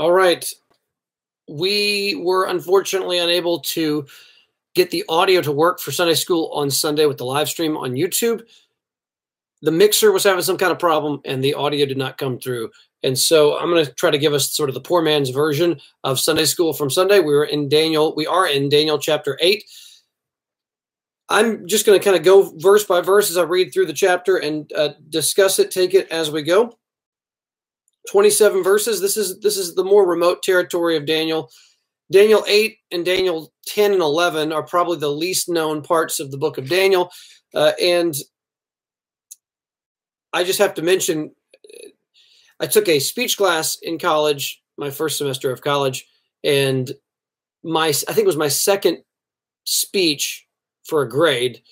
All right. We were unfortunately unable to get the audio to work for Sunday school on Sunday with the live stream on YouTube. The mixer was having some kind of problem and the audio did not come through. And so I'm going to try to give us sort of the poor man's version of Sunday school from Sunday. We were in Daniel, we are in Daniel chapter 8. I'm just going to kind of go verse by verse as I read through the chapter and uh, discuss it, take it as we go. 27 verses. This is this is the more remote territory of Daniel. Daniel 8 and Daniel 10 and 11 are probably the least known parts of the book of Daniel. Uh, and I just have to mention I took a speech class in college, my first semester of college, and my I think it was my second speech for a grade,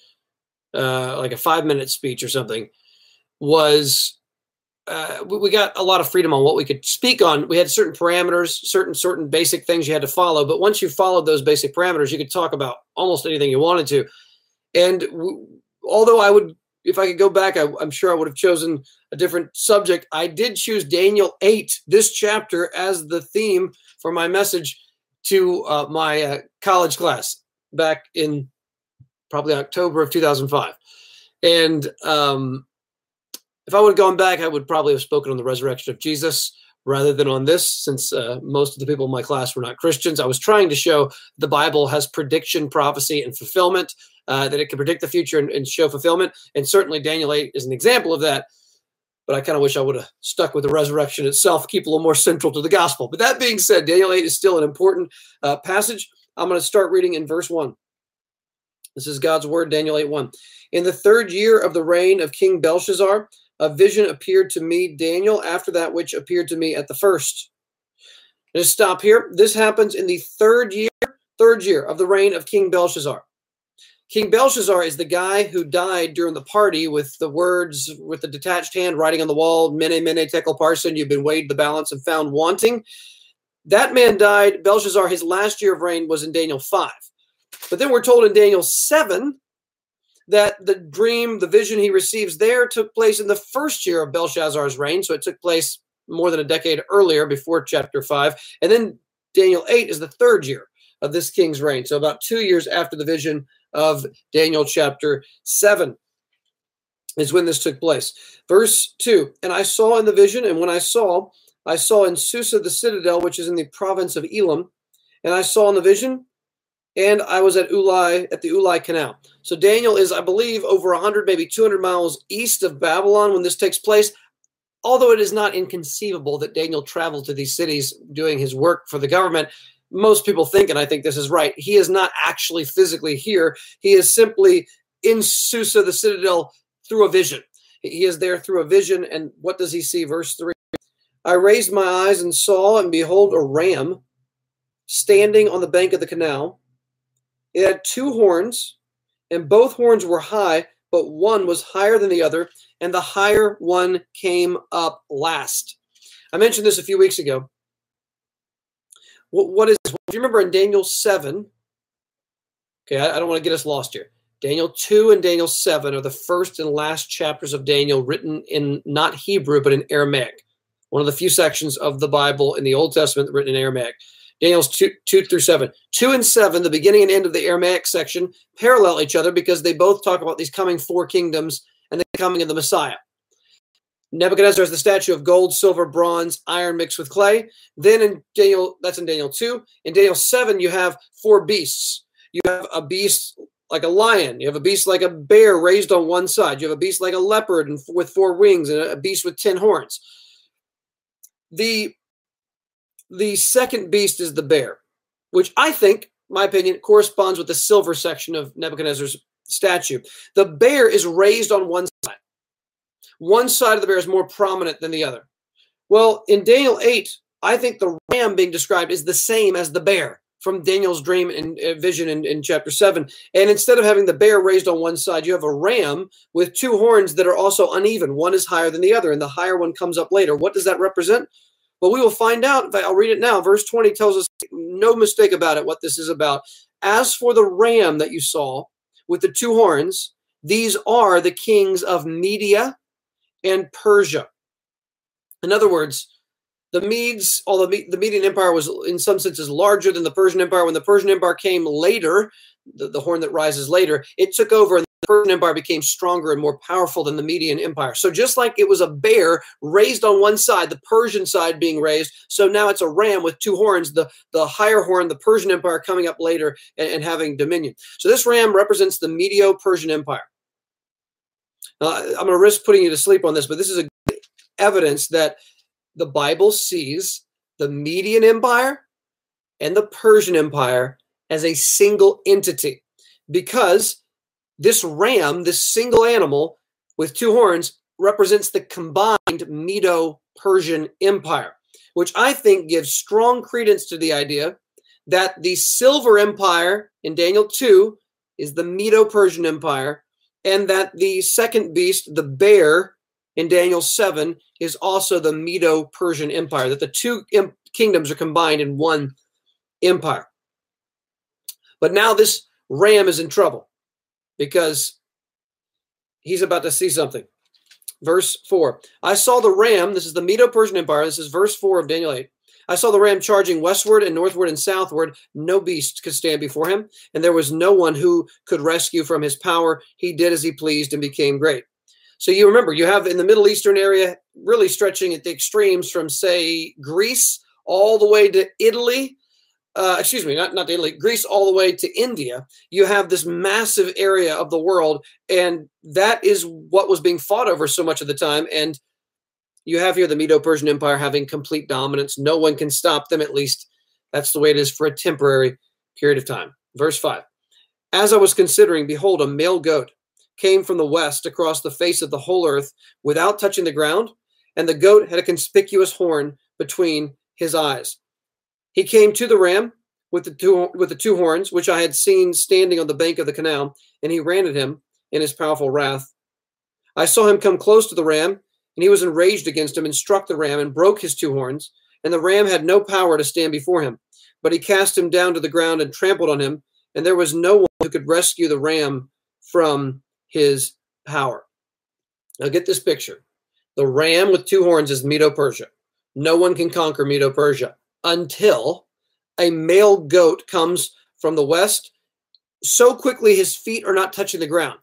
uh, like a five minute speech or something, was uh, we got a lot of freedom on what we could speak on. We had certain parameters, certain certain basic things you had to follow. But once you followed those basic parameters, you could talk about almost anything you wanted to. And w- although I would, if I could go back, I, I'm sure I would have chosen a different subject. I did choose Daniel eight, this chapter, as the theme for my message to uh, my uh, college class back in probably October of 2005. And um, if I would have gone back, I would probably have spoken on the resurrection of Jesus rather than on this, since uh, most of the people in my class were not Christians. I was trying to show the Bible has prediction, prophecy, and fulfillment, uh, that it can predict the future and, and, show fulfillment. And certainly Daniel 8 is an example of that. But I kind of wish I would have stuck with the resurrection itself, keep a little more central to the gospel. But that being said, Daniel 8 is still an important uh, passage. I'm going to start reading in verse 1. This is God's word, Daniel 8 1. In the third year of the reign of King Belshazzar, a vision appeared to me, Daniel, after that which appeared to me at the first. Just stop here. This happens in the third year, third year of the reign of King Belshazzar. King Belshazzar is the guy who died during the party with the words, with the detached hand writing on the wall, Mene, Mene, Tekel Parsin, you've been weighed the balance and found wanting. That man died, Belshazzar, his last year of reign was in Daniel 5. But then we're told in Daniel 7 that the dream, the vision he receives there took place in the first year of Belshazzar's reign. So it took place more than a decade earlier before chapter 5. And then Daniel 8 is the third year of this king's reign. So about two years after the vision of Daniel chapter 7 is when this took place. Verse 2 And I saw in the vision, and when I saw, I saw in Susa the citadel, which is in the province of Elam, and I saw in the vision and I was at Ulai at the Ulai Canal. So Daniel is, I believe, over 100, maybe 200 miles east of Babylon when this takes place. Although it is not inconceivable that Daniel traveled to these cities doing his work for the government, most people think, and I think this is right, he is not actually physically here. He is simply in Susa, the citadel, through a vision. He is there through a vision. And what does he see? Verse 3 I raised my eyes and saw, and behold, a ram standing on the bank of the canal it had two horns, and both horns were high, but one was higher than the other, and the higher one came up last. I mentioned this a few weeks ago. what, what is, if you remember in Daniel 7, okay, I, I don't want to get us lost here. Daniel 2 and Daniel 7 are the first and last chapters of Daniel written in not Hebrew, but in Aramaic. One of the few sections of the Bible in the Old Testament written in Aramaic. Daniel's 2, 2 through 7. 2 and 7, the beginning and end of the Aramaic section, parallel each other because they both talk about these coming four kingdoms and the coming of the Messiah. Nebuchadnezzar is the statue of gold, silver, bronze, iron mixed with clay. Then in Daniel, that's in Daniel 2. In Daniel 7, you have four beasts. You have a beast like a lion. You have a beast like a bear raised on one side. You have a beast like a leopard and with four wings and a beast with 10 horns. The the second beast is the bear, which I think, my opinion, corresponds with the silver section of Nebuchadnezzar's statue. The bear is raised on one side. One side of the bear is more prominent than the other. Well, in Daniel 8, I think the ram being described is the same as the bear from Daniel's dream and uh, vision in, in chapter 7. And instead of having the bear raised on one side, you have a ram with two horns that are also uneven. One is higher than the other, and the higher one comes up later. What does that represent? But we will find out. I'll read it now. Verse 20 tells us no mistake about it what this is about. As for the ram that you saw with the two horns, these are the kings of Media and Persia. In other words, the Medes, although the Median Empire was in some senses larger than the Persian Empire, when the Persian Empire came later, the, the horn that rises later, it took over Persian Empire became stronger and more powerful than the Median Empire. So just like it was a bear raised on one side, the Persian side being raised, so now it's a ram with two horns, the, the higher horn, the Persian Empire coming up later and, and having dominion. So this ram represents the Medio-Persian Empire. Now, I'm going to risk putting you to sleep on this, but this is a evidence that the Bible sees the Median Empire and the Persian Empire as a single entity because this ram, this single animal with two horns, represents the combined Medo Persian Empire, which I think gives strong credence to the idea that the Silver Empire in Daniel 2 is the Medo Persian Empire, and that the second beast, the bear, in Daniel 7 is also the Medo Persian Empire, that the two kingdoms are combined in one empire. But now this ram is in trouble because he's about to see something. Verse 4 I saw the ram, this is the Medo Persian Empire, this is verse 4 of Daniel 8. I saw the ram charging westward and northward and southward. No beast could stand before him, and there was no one who could rescue from his power. He did as he pleased and became great. So you remember, you have in the Middle Eastern area, really stretching at the extremes from, say, Greece all the way to Italy. Uh, excuse me, not, not Italy, Greece all the way to India. You have this massive area of the world, and that is what was being fought over so much of the time. And you have here the Medo Persian Empire having complete dominance. No one can stop them, at least that's the way it is for a temporary period of time. Verse 5 As I was considering, behold, a male goat came from the west across the face of the whole earth without touching the ground, and the goat had a conspicuous horn between his eyes. He came to the ram with the two with the two horns, which I had seen standing on the bank of the canal, and he ran at him in his powerful wrath. I saw him come close to the ram, and he was enraged against him and struck the ram and broke his two horns, and the ram had no power to stand before him. But he cast him down to the ground and trampled on him, and there was no one who could rescue the ram from his power. Now get this picture. The ram with two horns is Medo Persia. No one can conquer Medo Persia until a male goat comes from the west. So quickly his feet are not touching the ground.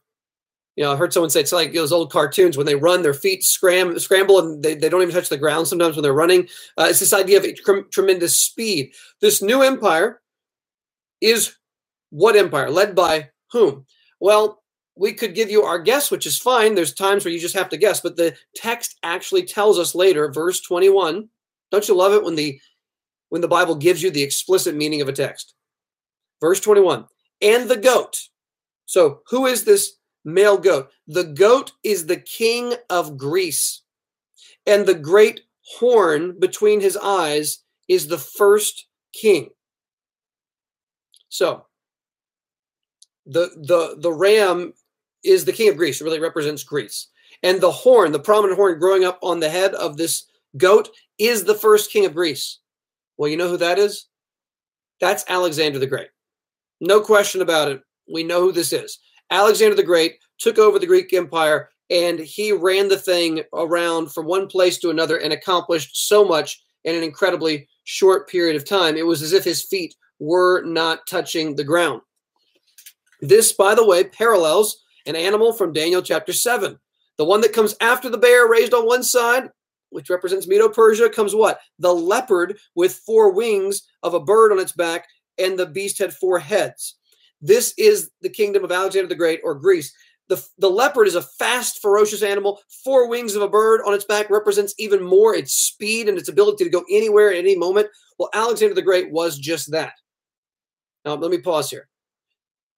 You know, I heard someone say it's like those old cartoons when they run, their feet scram, scramble and they, they don't even touch the ground sometimes when they're running. Uh, it's this idea of tr- tremendous speed. This new empire is what empire? Led by whom? Well, we could give you our guess, which is fine. There's times where you just have to guess, but the text actually tells us later, verse 21. Don't you love it when the when the Bible gives you the explicit meaning of a text? Verse 21. And the goat. So, who is this male goat? The goat is the king of Greece. And the great horn between his eyes is the first king. So, the the the ram is the king of Greece. It really represents Greece. And the horn, the prominent horn growing up on the head of this goat, is the first king of Greece. Well, you know who that is? That's Alexander the Great. No question about it. We know who this is. Alexander the Great took over the Greek Empire and he ran the thing around from one place to another and accomplished so much in an incredibly short period of time. It was as if his feet were not touching the ground. This, by the way, parallels an animal from Daniel chapter 7. The one that comes after the bear raised on one side, which represents Medo Persia, comes what? The leopard with four wings of a bird on its back, and the beast had four heads. This is the kingdom of Alexander the Great or Greece. The, the leopard is a fast, ferocious animal. Four wings of a bird on its back represents even more its speed and its ability to go anywhere at any moment. Well, Alexander the Great was just that. Now, let me pause here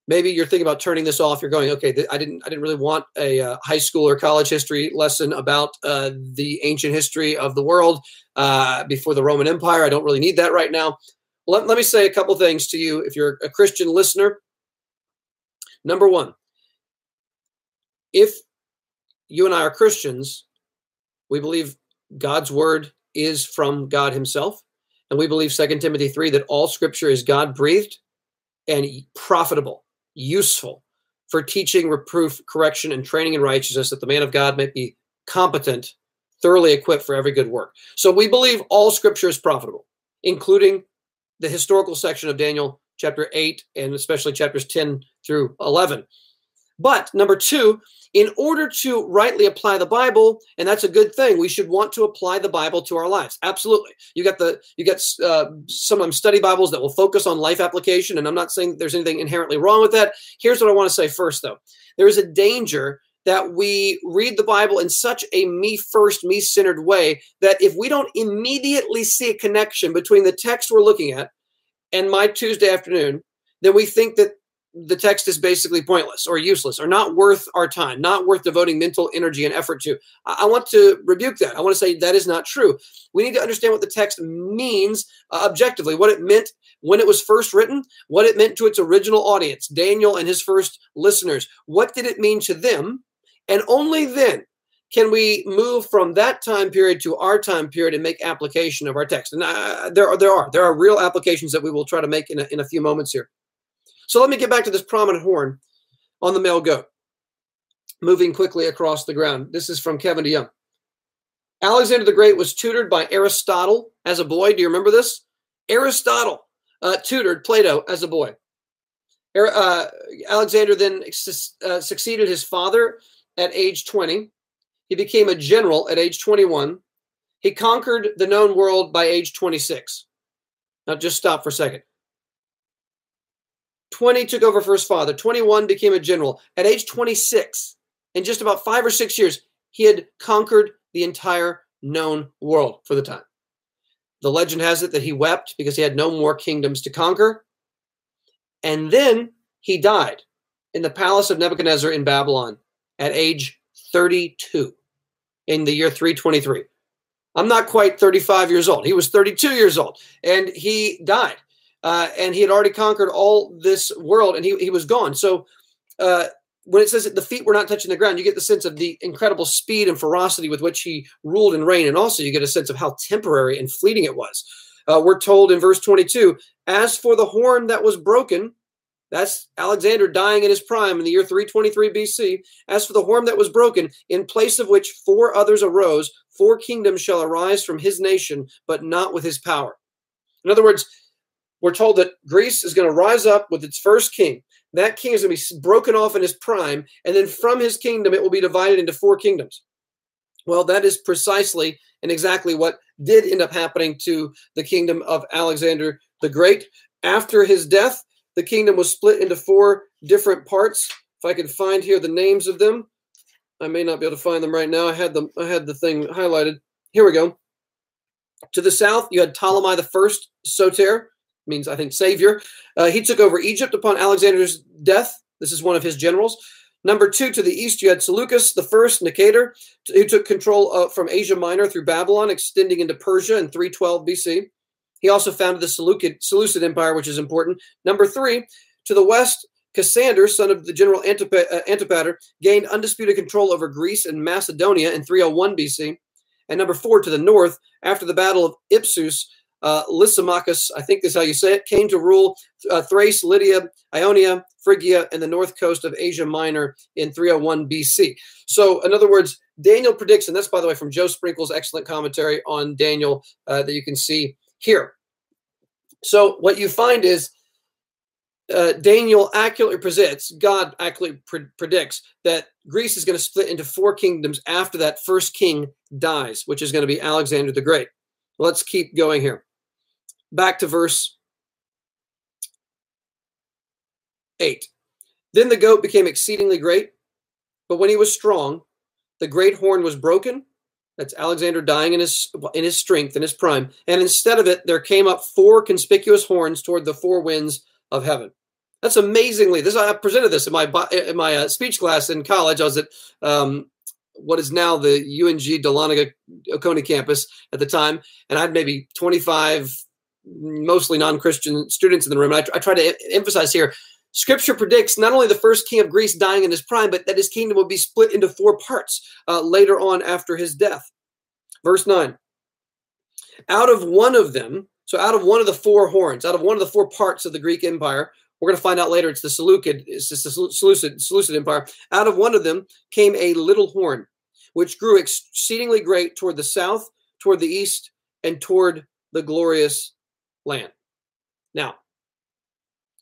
maybe you're thinking about turning this off. You're going okay th- i didn't i didn't really want a uh, high school or college history lesson about uh, the ancient history of the world uh, before the roman empire. I don't really need that right now. Let, let me say a couple things to you if you're a christian listener. Number one if you and i are christians we believe god's word is from god himself and we believe 2 timothy 3 that all scripture is god breathed and profitable useful for teaching, reproof, correction, and training in righteousness, that the man of God may be competent thoroughly equipped for every good work. So we believe all scripture is profitable, including the historical section of Daniel chapter 8 and especially chapters 10 through 11. But number two, in order to rightly apply the Bible, and that's a good thing, we should want to apply the Bible to our lives. Absolutely. You got the you got uh, some study Bibles that will focus on life application, and I'm not saying there's anything inherently wrong with that. Here's what I want to say first, though: there is a danger that we read the Bible in such a me first, me centered way that if we don't immediately see a connection between the text we're looking at and my Tuesday afternoon, then we think that the text is basically pointless or useless or not worth our time, not worth devoting mental energy and effort to. I, want to rebuke that. I want to say that is not true. We need to understand what the text means uh, objectively, what it meant when it was first written, what it meant to its original audience, Daniel and his first listeners. What did it mean to them? And only then can we move from that time period to our time period and make application of our text. And uh, there are there are there are real applications that we will try to make in a, in a few moments here. So let me get back to this prominent horn on the male goat, moving quickly across the ground. This is from Kevin DeYoung. Alexander the Great was tutored by Aristotle as a boy. Do you remember this? Aristotle uh, tutored Plato as a boy. Uh, Alexander then uh, succeeded his father at age 20. He became a general at age 21. He conquered the known world by age 26. Now, just stop for a second. 20 took over for his father. 21 became a general. At age 26, in just about five or six years, he had conquered the entire known world for the time. The legend has it that he wept because he had no more kingdoms to conquer. And then he died in the palace of Nebuchadnezzar in Babylon at age 32 in the year 323. I'm not quite 35 years old. He was 32 years old and he died uh, and he had already conquered all this world, and he, he was gone. So uh, when it says that the feet were not touching the ground, you get the sense of the incredible speed and ferocity with which he ruled and reigned, and also you get a sense of how temporary and fleeting it was. Uh, we're told in verse 22 As for the horn that was broken, that's Alexander dying in his prime in the year 323 BC. As for the horn that was broken, in place of which four others arose, four kingdoms shall arise from his nation, but not with his power. In other words, we're told that Greece is going to rise up with its first king. That king is going to be broken off in his prime, and then from his kingdom, it will be divided into four kingdoms. Well, that is precisely and exactly what did end up happening to the kingdom of Alexander the Great. After his death, the kingdom was split into four different parts. If I can find here the names of them, I may not be able to find them right now. I had them. I had the thing highlighted. Here we go. To the south, you had Ptolemy the First Soter means I think savior. Uh, he took over Egypt upon Alexander's death. This is one of his generals. Number two, to the east, you had Seleucus the first, Nicator, who took control uh, from Asia Minor through Babylon, extending into Persia in 312 BC. He also founded the Seleucid, Seleucid Empire, which is important. Number three, to the west, Cassander, son of the general uh, Antipater, gained undisputed control over Greece and Macedonia in 301 BC. And number four, to the north, after the Battle of Ipsus, uh, Lysimachus, I think is how you say it, came to rule uh, Thrace, Lydia, Ionia, Phrygia, and the north coast of Asia Minor in 301 BC. So, in other words, Daniel predicts, and that's by the way from Joe Sprinkle's excellent commentary on Daniel uh, that you can see here. So, what you find is uh, Daniel accurately presents, God accurately pre- predicts that Greece is going to split into four kingdoms after that first king dies, which is going to be Alexander the Great. Let's keep going here back to verse 8. Then the goat became exceedingly great, but when he was strong, the great horn was broken. That's Alexander dying in his in his strength in his prime, and instead of it, there came up four conspicuous horns toward the four winds of heaven. That's amazingly. This I presented this in my in my uh, speech class in college. I was at um, what is now the UNG Dahlonega Oconee campus at the time, and I had maybe 25 mostly non-Christian students in the room. I, I try to emphasize here, Scripture predicts not only the first king of Greece dying in his prime, but that his kingdom will be split into four parts uh, later on after his death. Verse 9. Out of one of them, so out of one of the four horns, out of one of the four parts of the Greek Empire, we're going to find out later it's the Seleucid, it's the Seleucid, Seleucid Empire. Out of one of them came a little horn, which grew exceedingly great toward the south, toward the east, and toward the glorious land. Now,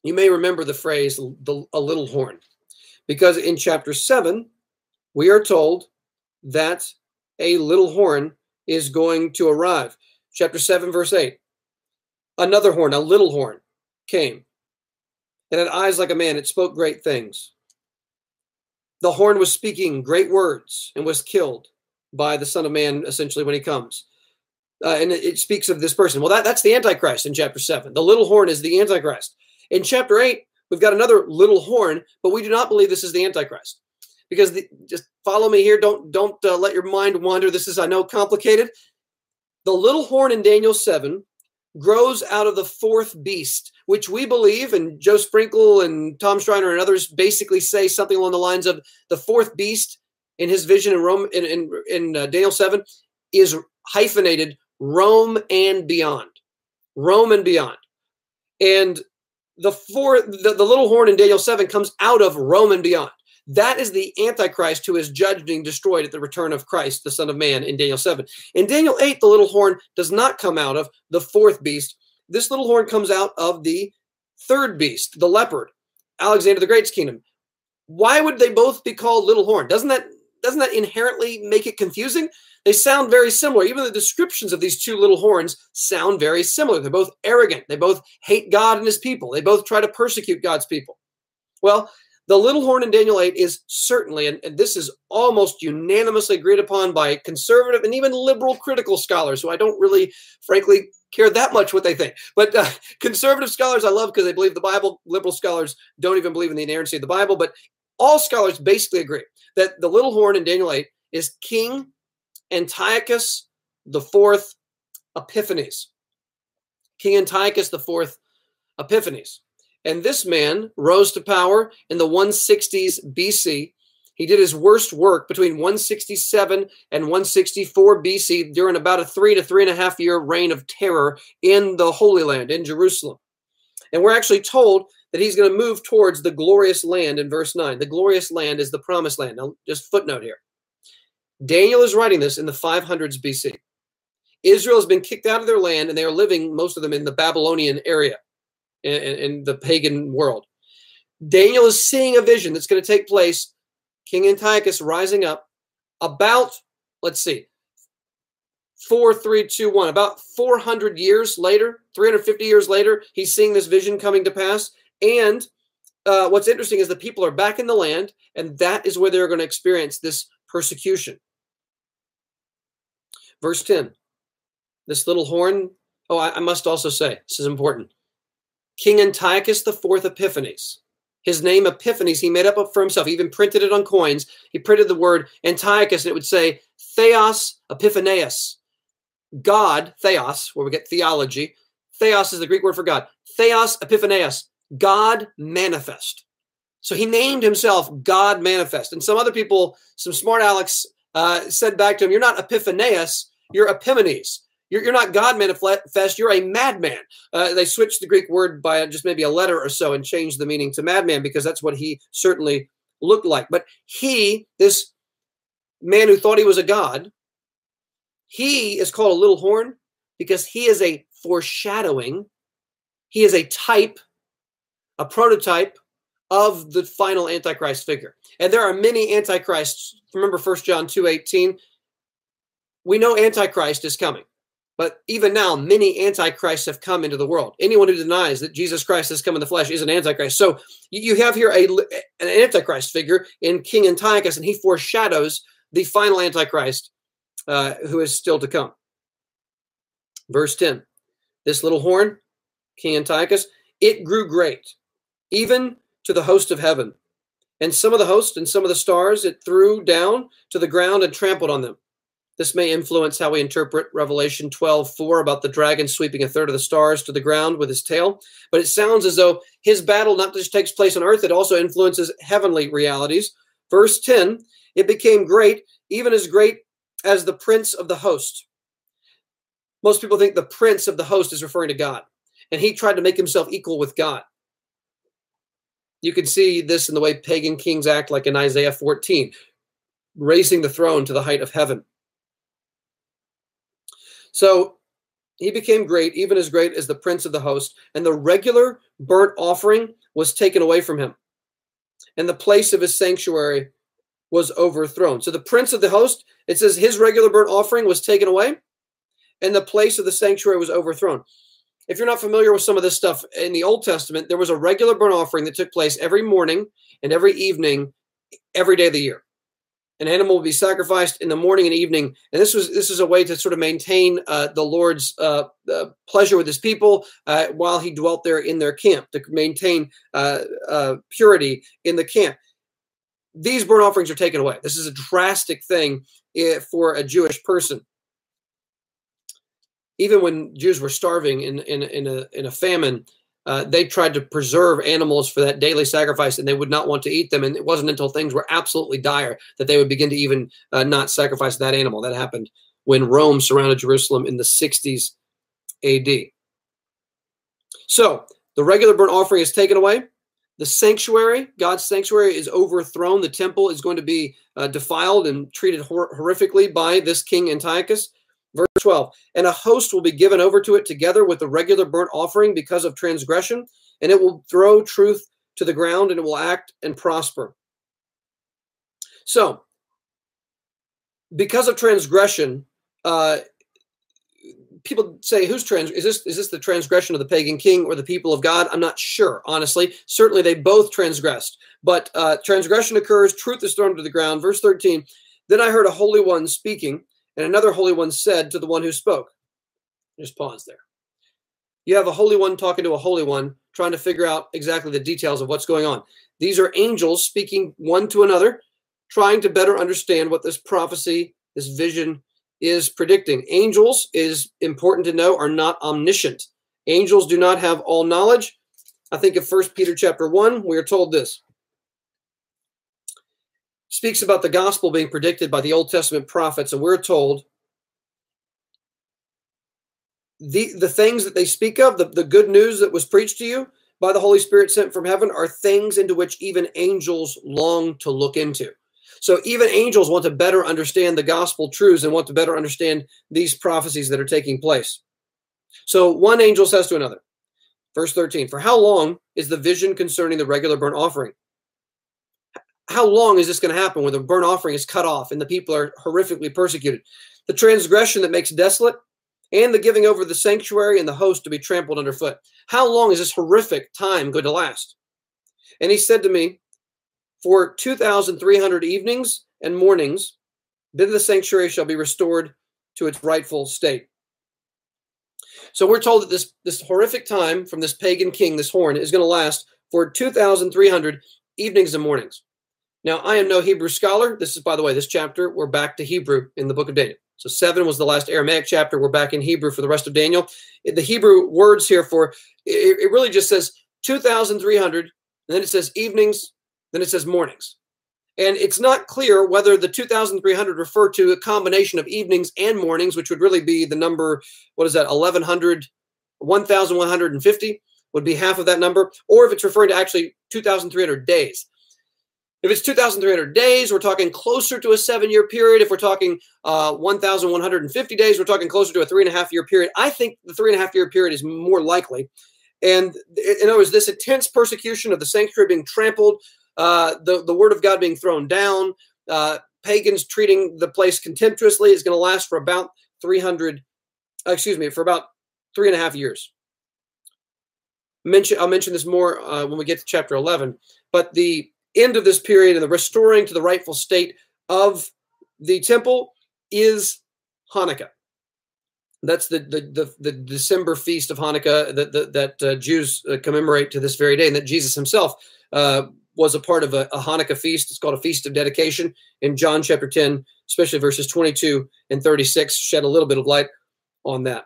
you may remember the phrase the, a little horn, because in chapter 7, we are told that a little horn is going to arrive. Chapter 7, verse 8. Another horn, a little horn, came. It had eyes like a man. It spoke great things. The horn was speaking great words and was killed by the Son of Man, essentially, when he comes. Uh, and it, speaks of this person. Well, that, that's the Antichrist in chapter 7. The little horn is the Antichrist. In chapter 8, we've got another little horn, but we do not believe this is the Antichrist. Because the, just follow me here. Don't don't uh, let your mind wander. This is, I know, complicated. The little horn in Daniel 7 grows out of the fourth beast, which we believe, and Joe Sprinkle and Tom Schreiner and others basically say something along the lines of the fourth beast in his vision in Rome in in, in uh, Daniel seven is hyphenated Rome and beyond, Rome and beyond, and the four the, the little horn in Daniel seven comes out of Rome and beyond. That is the Antichrist who is judged and destroyed at the return of Christ, the Son of Man, in Daniel 7. In Daniel 8, the little horn does not come out of the fourth beast. This little horn comes out of the third beast, the leopard, Alexander the Great's kingdom. Why would they both be called little horn? Doesn't that doesn't that inherently make it confusing? They sound very similar. Even the descriptions of these two little horns sound very similar. They're both arrogant. They both hate God and his people. They both try to persecute God's people. Well, the little horn in Daniel 8 is certainly, and, and, this is almost unanimously agreed upon by conservative and even liberal critical scholars, who I don't really, frankly, care that much what they think. But uh, conservative scholars I love because they believe the Bible. Liberal scholars don't even believe in the inerrancy of the Bible. But all scholars basically agree that the little horn in Daniel 8 is King Antiochus the fourth Epiphanes. King Antiochus the fourth Epiphanes. And this man rose to power in the 160s BC. He did his worst work between 167 and 164 BC during about a three to three and a half year reign of terror in the Holy Land, in Jerusalem. And we're actually told that he's going to move towards the glorious land in verse 9. The glorious land is the promised land. Now, just footnote here. Daniel is writing this in the 500s BC. Israel has been kicked out of their land and they are living, most of them, in the Babylonian area in, in the pagan world. Daniel is seeing a vision that's going to take place. King Antiochus rising up about, let's see, four, three, two, one. About 400 years later, 350 years later, he's seeing this vision coming to pass. And uh, what's interesting is the people are back in the land, and that is where they're going to experience this persecution. Verse 10 this little horn. Oh, I, I must also say, this is important. King Antiochus IV Epiphanes. His name Epiphanes, he made up for himself. He even printed it on coins. He printed the word Antiochus, and it would say Theos Epiphanes. God, Theos, where we get theology. Theos is the Greek word for God. Theos Epiphanes, God manifest. So he named himself God manifest. And some other people, some smart Alex, uh, said back to him, You're not Epiphanes, you're Epimanes. You're, you're not God manifest, you're a madman. Uh, they switched the Greek word by just maybe a letter or so and changed the meaning to madman because that's what he certainly looked like. But he, this man who thought he was a god, he is called a little horn because he is a foreshadowing, he is a type, a prototype of the final antichrist figure. And there are many antichrists. Remember 1 John 2:18. We know antichrist is coming. But even now, many antichrists have come into the world. Anyone who denies that Jesus Christ has come in the flesh is an antichrist. So you have here a, an antichrist figure in King Antiochus, and he foreshadows the final antichrist uh, who is still to come. Verse 10 This little horn, King Antiochus, it grew great, even to the host of heaven. And some of the host and some of the stars it threw down to the ground and trampled on them. This may influence how we interpret Revelation 12 4 about the dragon sweeping a third of the stars to the ground with his tail. But it sounds as though his battle not just takes place on earth, it also influences heavenly realities. Verse 10 it became great, even as great as the prince of the host. Most people think the prince of the host is referring to God, and he tried to make himself equal with God. You can see this in the way pagan kings act, like in Isaiah 14. raising the throne to the height of heaven. So he became great, even as great as the prince of the host, and the regular burnt offering was taken away from him, and the place of his sanctuary was overthrown. So the prince of the host, it says his regular burnt offering was taken away, and the place of the sanctuary was overthrown. If you're not familiar with some of this stuff in the Old Testament, there was a regular burnt offering that took place every morning and every evening, every day of the year. An animal would be sacrificed in the morning and evening and this was this is a way to sort of maintain uh, the lord's uh, uh, pleasure with his people uh, while he dwelt there in their camp to maintain uh, uh, purity in the camp. These burnt offerings are taken away. This is a drastic thing eh, for a jewish person even when jews were starving in, in, in, a, in a famine uh, they tried to preserve animals for that daily sacrifice and they would not want to eat them. And it wasn't until things were absolutely dire that they would begin to even uh, not sacrifice that animal. That happened when Rome surrounded Jerusalem in the 60s AD. So the regular burnt offering is taken away. The sanctuary, God's sanctuary, is overthrown. The temple is going to be uh, defiled and treated hor- horrifically by this king Antiochus. Verse 12, and a host will be given over to it together with the regular burnt offering because of transgression, and it will throw truth to the ground and it will act and prosper. So, because of transgression, uh, people say, "Who's trans? Is this is this the transgression of the pagan king or the people of God?" I'm not sure, honestly. Certainly, they both transgressed, but uh, transgression occurs. Truth is thrown to the ground. Verse 13. Then I heard a holy one speaking and another holy one said to the one who spoke, just pause there. You have a holy one talking to a holy one, trying to figure out exactly the details of what's going on. These are angels speaking one to another, trying to better understand what this prophecy, this vision is predicting. Angels is important to know are not omniscient. Angels do not have all knowledge. I think of First Peter chapter 1, we are told this speaks about the gospel being predicted by the Old Testament prophets, and we're told the the things that they speak of, the, the good news that was preached to you by the Holy Spirit sent from heaven, are things into which even angels long to look into. So even angels want to better understand the gospel truths and want to better understand these prophecies that are taking place. So one angel says to another, verse 13, For how long is the vision concerning the regular burnt offering? How long is this going to happen when the burnt offering is cut off and the people are horrifically persecuted? The transgression that makes desolate and the giving over the sanctuary and the host to be trampled underfoot. How long is this horrific time going to last? And he said to me, For 2,300 evenings and mornings, then the sanctuary shall be restored to its rightful state. So we're told that this, this horrific time from this pagan king, this horn, is going to last for 2,300 evenings and mornings. Now, I am no Hebrew scholar. This is, by the way, this chapter, we're back to Hebrew in the book of Daniel. So seven was the last Aramaic chapter. We're back in Hebrew for the rest of Daniel. The Hebrew words here for it, it really just says 2,300, and then it says evenings, then it says mornings. And it's not clear whether the 2,300 refer to a combination of evenings and mornings, which would really be the number, what is that, 1,100, 1,150 would be half of that number, or if it's referring to actually 2,300 days. If it's 2,300 days, we're talking closer to a seven year period. If we're talking uh, 1,150 days, we're talking closer to a three and a half year period. I think the three and a half year period is more likely. And in other words, this intense persecution of the sanctuary being trampled, uh, the, the word of God being thrown down, uh, pagans treating the place contemptuously is going to last for about 300, uh, excuse me, for about three and a half years. Mention, I'll mention this more uh, when we get to chapter 11. But the end of this period and the restoring to the rightful state of the temple is Hanukkah. That's the the the, the December feast of Hanukkah that that, that uh, Jews uh, commemorate to this very day, and that Jesus himself uh, was a part of a, a, Hanukkah feast. It's called a feast of dedication in John chapter ten, especially verses twenty two and thirty six, shed a little bit of light on that.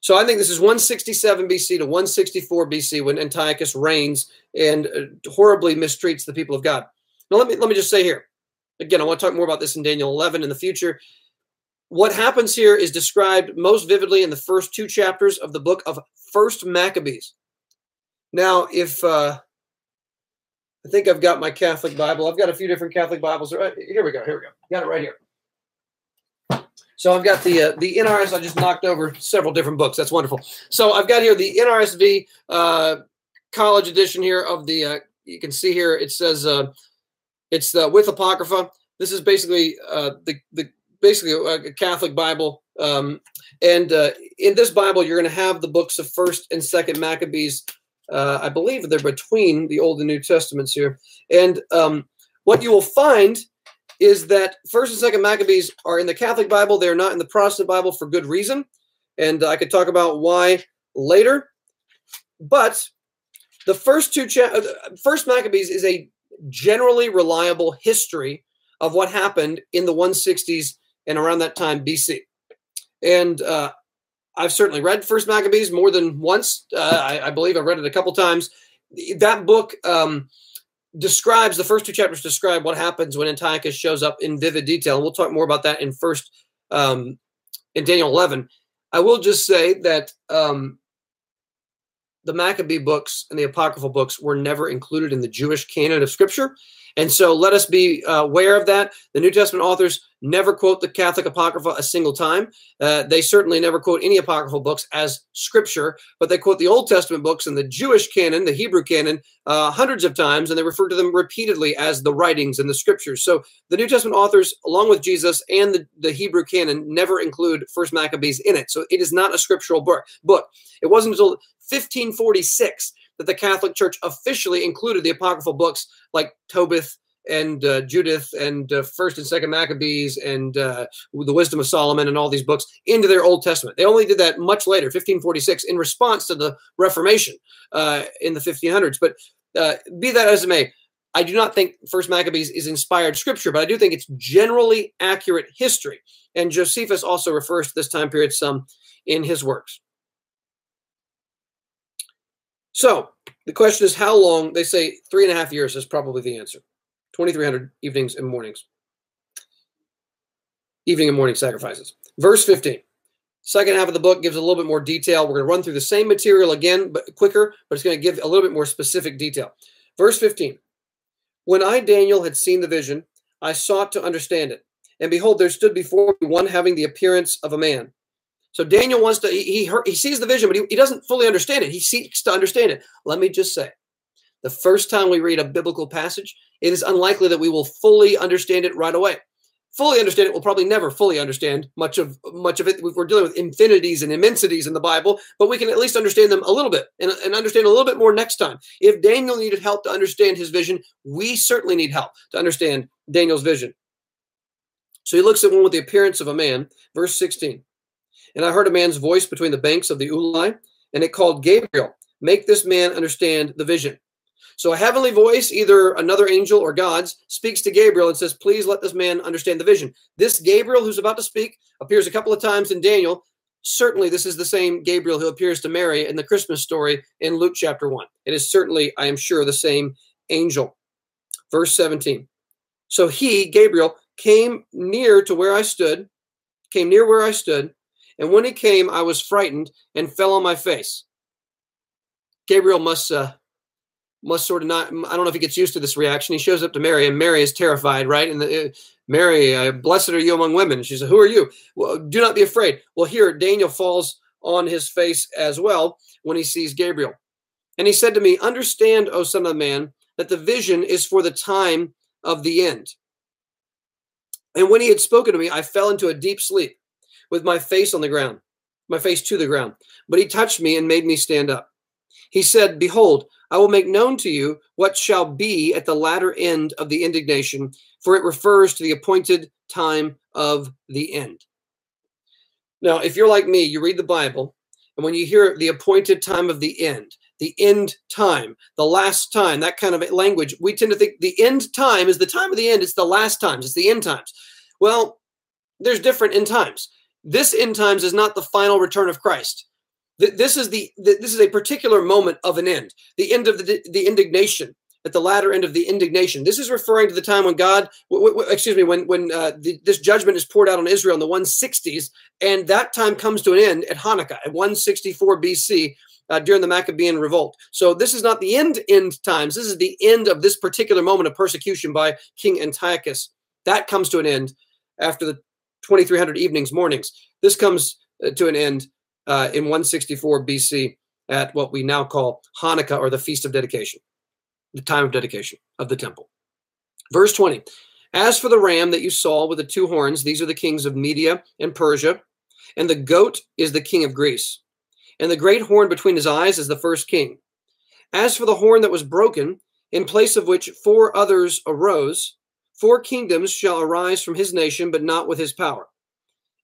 So I think this is 167 BC to 164 BC when Antiochus reigns and uh, horribly mistreats the people of God. Now let me let me just say here. Again, I want to talk more about this in Daniel 11 in the future. What happens here is described most vividly in the first two chapters of the book of First Maccabees. Now, if uh, I think I've got my Catholic Bible. I've got a few different Catholic Bibles. Here we go. Here we go. Got it right here. So I've got the uh, the NRS. I just knocked over several different books. That's wonderful. So I've got here the NRSV uh, college edition here of the. Uh, you can see here it says uh, it's the with apocrypha. This is basically uh, the the basically a Catholic Bible. Um, and uh, in this Bible, you're going to have the books of First and Second Maccabees. Uh, I believe they're between the Old and New Testaments here. And um, what you will find is that First and Second Maccabees are in the Catholic Bible. They're not in the Protestant Bible for good reason, and I could talk about why later. But the first two, cha- uh, First Maccabees is a generally reliable history of what happened in the 160s and around that time BC. And uh, I've certainly read First Maccabees more than once. Uh, I, I, believe I've read it a couple times. That book um, describes the first two chapters describe what happens when Antiochus shows up in vivid detail. And we'll talk more about that in first um, in Daniel 11. I will just say that um, the Maccabee books and the apocryphal books were never included in the Jewish canon of Scripture. And so let us be uh, aware of that. The New Testament authors never quote the Catholic Apocrypha a single time. Uh, they certainly never quote any apocryphal books as scripture, but they quote the Old Testament books and the Jewish canon, the Hebrew canon, uh, hundreds of times, and they refer to them repeatedly as the writings and the scriptures. So the New Testament authors, along with Jesus and the, the Hebrew canon, never include First Maccabees in it. So it is not a scriptural book. Book. It wasn't until 1546 that the Catholic Church officially included the apocryphal books like Tobit and uh, Judith and uh, First and Second Maccabees and uh, the Wisdom of Solomon and all these books into their Old Testament. They only did that much later, 1546, in response to the Reformation uh, in the 1500s. But uh, be that as it may, I do not think First Maccabees is inspired scripture, but I do think it's generally accurate history. And Josephus also refers to this time period some in his works. So the question is how long? They say three and a half years is probably the answer. 2,300 evenings and mornings. Evening and morning sacrifices. Verse 15. Second half of the book gives a little bit more detail. We're going to run through the same material again, but quicker, but it's going to give a little bit more specific detail. Verse 15. When I, Daniel, had seen the vision, I sought to understand it. And behold, there stood before me one having the appearance of a man. So Daniel wants to, he, he, he sees the vision, but he, he doesn't fully understand it. He seeks to understand it. Let me just say, the first time we read a biblical passage, it is unlikely that we will fully understand it right away. Fully understand it, we'll probably never fully understand much of much of it. We're dealing with infinities and immensities in the Bible, but we can at least understand them a little bit and, and understand a little bit more next time. If Daniel needed help to understand his vision, we certainly need help to understand Daniel's vision. So he looks at one with the appearance of a man, verse 16. And I heard a man's voice between the banks of the Ulai, and it called Gabriel, make this man understand the vision. So a heavenly voice, either another angel or God's, speaks to Gabriel and says, Please let this man understand the vision. This Gabriel who's about to speak appears a couple of times in Daniel. Certainly, this is the same Gabriel who appears to Mary in the Christmas story in Luke chapter 1. It is certainly, I am sure, the same angel. Verse 17. So he, Gabriel, came near to where I stood, came near where I stood, and when he came, I was frightened and fell on my face. Gabriel must uh, must sort of not. I don't know if he gets used to this reaction. He shows up to Mary, and Mary is terrified, right? And the, uh, Mary, uh, blessed are you among women. She said, "Who are you?" Well, do not be afraid. Well, here Daniel falls on his face as well when he sees Gabriel, and he said to me, "Understand, O son of man, that the vision is for the time of the end." And when he had spoken to me, I fell into a deep sleep with my face on the ground, my face to the ground. But he touched me and made me stand up. He said, Behold, I will make known to you what shall be at the latter end of the indignation, for it refers to the appointed time of the end. Now, if you're like me, you read the Bible, and when you hear the appointed time of the end, the end time, the last time, that kind of language, we tend to think the end time is the time of the end. It's the last times, it's the end times. Well, there's different end times. This end times is not the final return of Christ. This is the this is a particular moment of an end, the end of the the indignation at the latter end of the indignation. This is referring to the time when God, w- w- excuse me, when when uh, the, this judgment is poured out on Israel in the 160s, and that time comes to an end at Hanukkah at 164 BC, uh, during the Maccabean revolt. So this is not the end end times. This is the end of this particular moment of persecution by King Antiochus. That comes to an end after the 2300 evenings, mornings. This comes uh, to an end uh, in 164 BC at what we now call Hanukkah or the Feast of Dedication, the time of dedication of the temple. Verse 20 As for the ram that you saw with the two horns, these are the kings of Media and Persia, and the goat is the king of Greece. And the great horn between his eyes is the first king. As for the horn that was broken, in place of which four others arose, four kingdoms shall arise from his nation, but not with his power.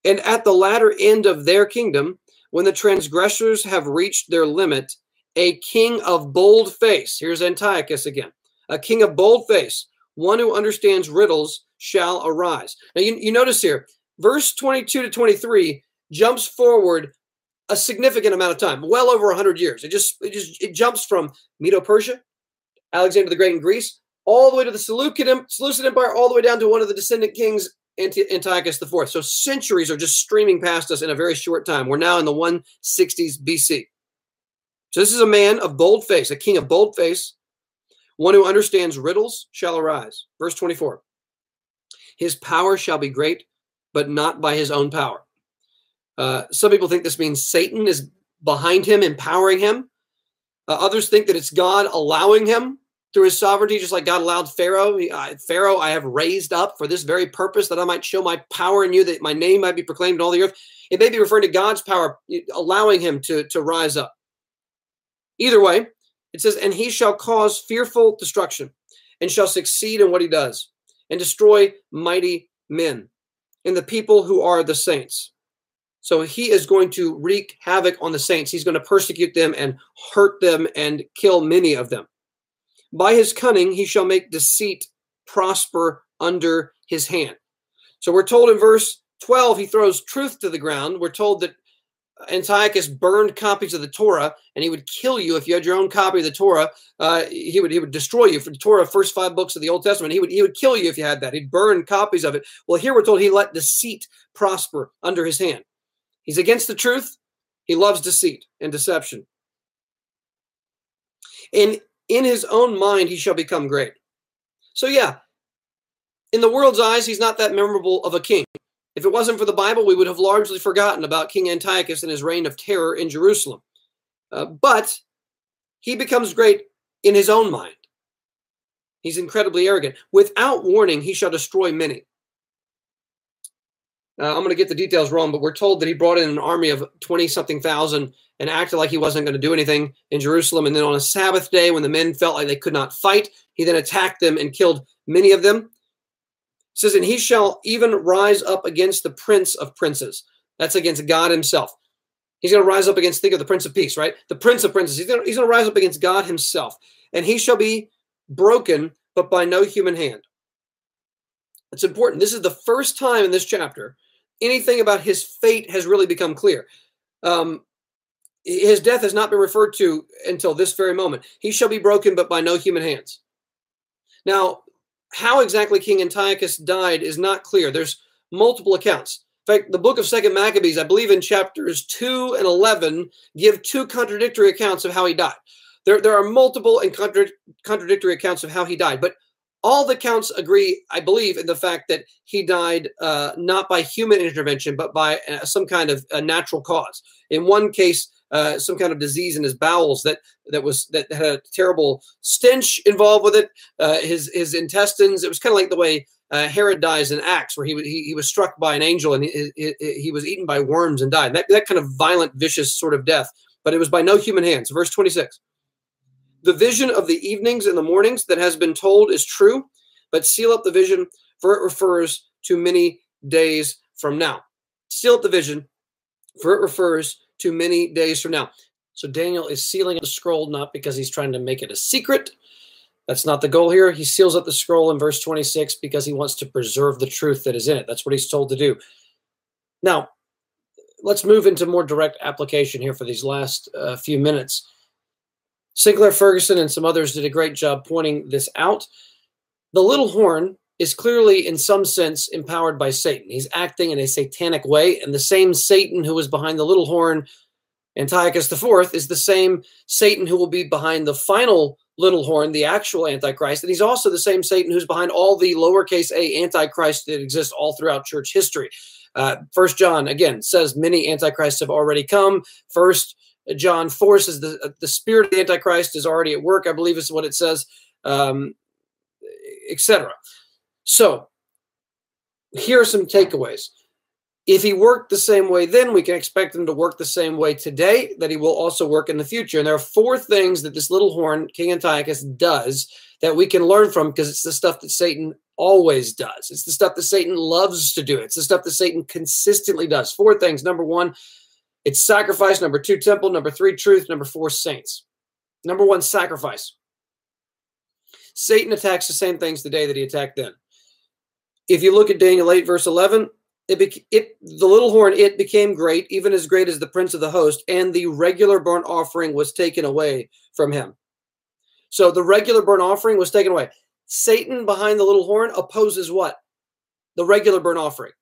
And at the latter end of their kingdom, when the transgressors have reached their limit, a king of bold face, here's Antiochus again, a king of bold face, one who understands riddles shall arise. Now, you, you notice here, verse 22 to 23 jumps forward a significant amount of time, well over 100 years. It just it just it jumps from Medo-Persia, Alexander the Great in Greece, all the way to the Seleucid, Empire, all the way down to one of the descendant kings, Antiochus IV. So centuries are just streaming past us in a very short time. We're now in the 160s BC. So this is a man of bold face, a king of bold face, one who understands riddles shall arise. Verse 24. His power shall be great, but not by his own power. Uh, some people think this means Satan is behind him, empowering him. Uh, others think that it's God allowing him through his sovereignty, just like God allowed Pharaoh. Uh, Pharaoh, I have raised up for this very purpose that I might show my power in you, that my name might be proclaimed in all the earth. It may be referring to God's power, allowing him to, to rise up. Either way, it says, And he shall cause fearful destruction, and shall succeed in what he does, and destroy mighty men, and the people who are the saints. So he is going to wreak havoc on the saints. He's going to persecute them and hurt them and kill many of them. By his cunning, he shall make deceit prosper under his hand. So we're told in verse 12, he throws truth to the ground. We're told that Antiochus burned copies of the Torah, and he would kill you if you had your own copy of the Torah. Uh, he would he would destroy you for the Torah, first five books of the Old Testament. He would he would kill you if you had that. He'd burn copies of it. Well, here we're told he let deceit prosper under his hand. He's against the truth. He loves deceit and deception. And in his own mind, he shall become great. So yeah, in the world's eyes, he's not that memorable of a king. If it wasn't for the Bible, we would have largely forgotten about King Antiochus and his reign of terror in Jerusalem. Uh, but he becomes great in his own mind. He's incredibly arrogant. Without warning, he shall destroy many. Uh, I'm going to get the details wrong, but we're told that he brought in an army of 20 something thousand and acted like he wasn't going to do anything in Jerusalem. And then on a Sabbath day, when the men felt like they could not fight, he then attacked them and killed many of them says, and he shall even rise up against the prince of princes. That's against God himself. He's going to rise up against, think of the prince of peace, right? The prince of princes. He's going, to, he's going to rise up against God himself. And he shall be broken, but by no human hand. It's important. This is the first time in this chapter anything about his fate has really become clear. Um, his death has not been referred to until this very moment. He shall be broken, but by no human hands. Now, how exactly King Antiochus died is not clear. There's multiple accounts. In fact, the book of Second Maccabees, I believe in chapters 2 and 11, give two contradictory accounts of how he died. There, there are multiple and contra- contradictory accounts of how he died, but all the accounts agree, I believe, in the fact that he died uh, not by human intervention, but by uh, some kind of a natural cause. In one case, uh, some kind of disease in his bowels that that was that had a terrible stench involved with it. Uh, his his intestines. It was kind of like the way uh, Herod dies in Acts, where he, he he was struck by an angel and he, he, he was eaten by worms and died. That that kind of violent, vicious sort of death. But it was by no human hands. Verse twenty six. The vision of the evenings and the mornings that has been told is true, but seal up the vision, for it refers to many days from now. Seal up the vision, for it refers to many days from now. So Daniel is sealing the scroll not because he's trying to make it a secret. That's not the goal here. He seals up the scroll in verse 26 because he wants to preserve the truth that is in it. That's what he's told to do. Now, let's move into more direct application here for these last uh, few minutes. Sinclair Ferguson and some others did a great job pointing this out. The little horn is clearly, in some sense, empowered by Satan. He's acting in a satanic way, and the same Satan who was behind the little horn Antiochus IV is the same Satan who will be behind the final little horn, the actual Antichrist. And he's also the same Satan who's behind all the lowercase a Antichrist that exist all throughout church history. Uh, First John, again, says many Antichrists have already come. First John forces the, the spirit of the Antichrist is already at work, I believe is what it says, um, etc. So here are some takeaways. If he worked the same way then, we can expect him to work the same way today, that he will also work in the future. And there are four things that this little horn, King Antiochus, does that we can learn from because it's the stuff that Satan always does. It's the stuff that Satan loves to do. It's the stuff that Satan consistently does. Four things. Number one, it's sacrifice. Number two, temple. Number three, truth. Number four, saints. Number one, sacrifice. Satan attacks the same things today that he attacked then. If you look at Daniel 8, verse 11, it, it the little horn it became great even as great as the prince of the host and the regular burnt offering was taken away from him so the regular burnt offering was taken away satan behind the little horn opposes what the regular burnt offering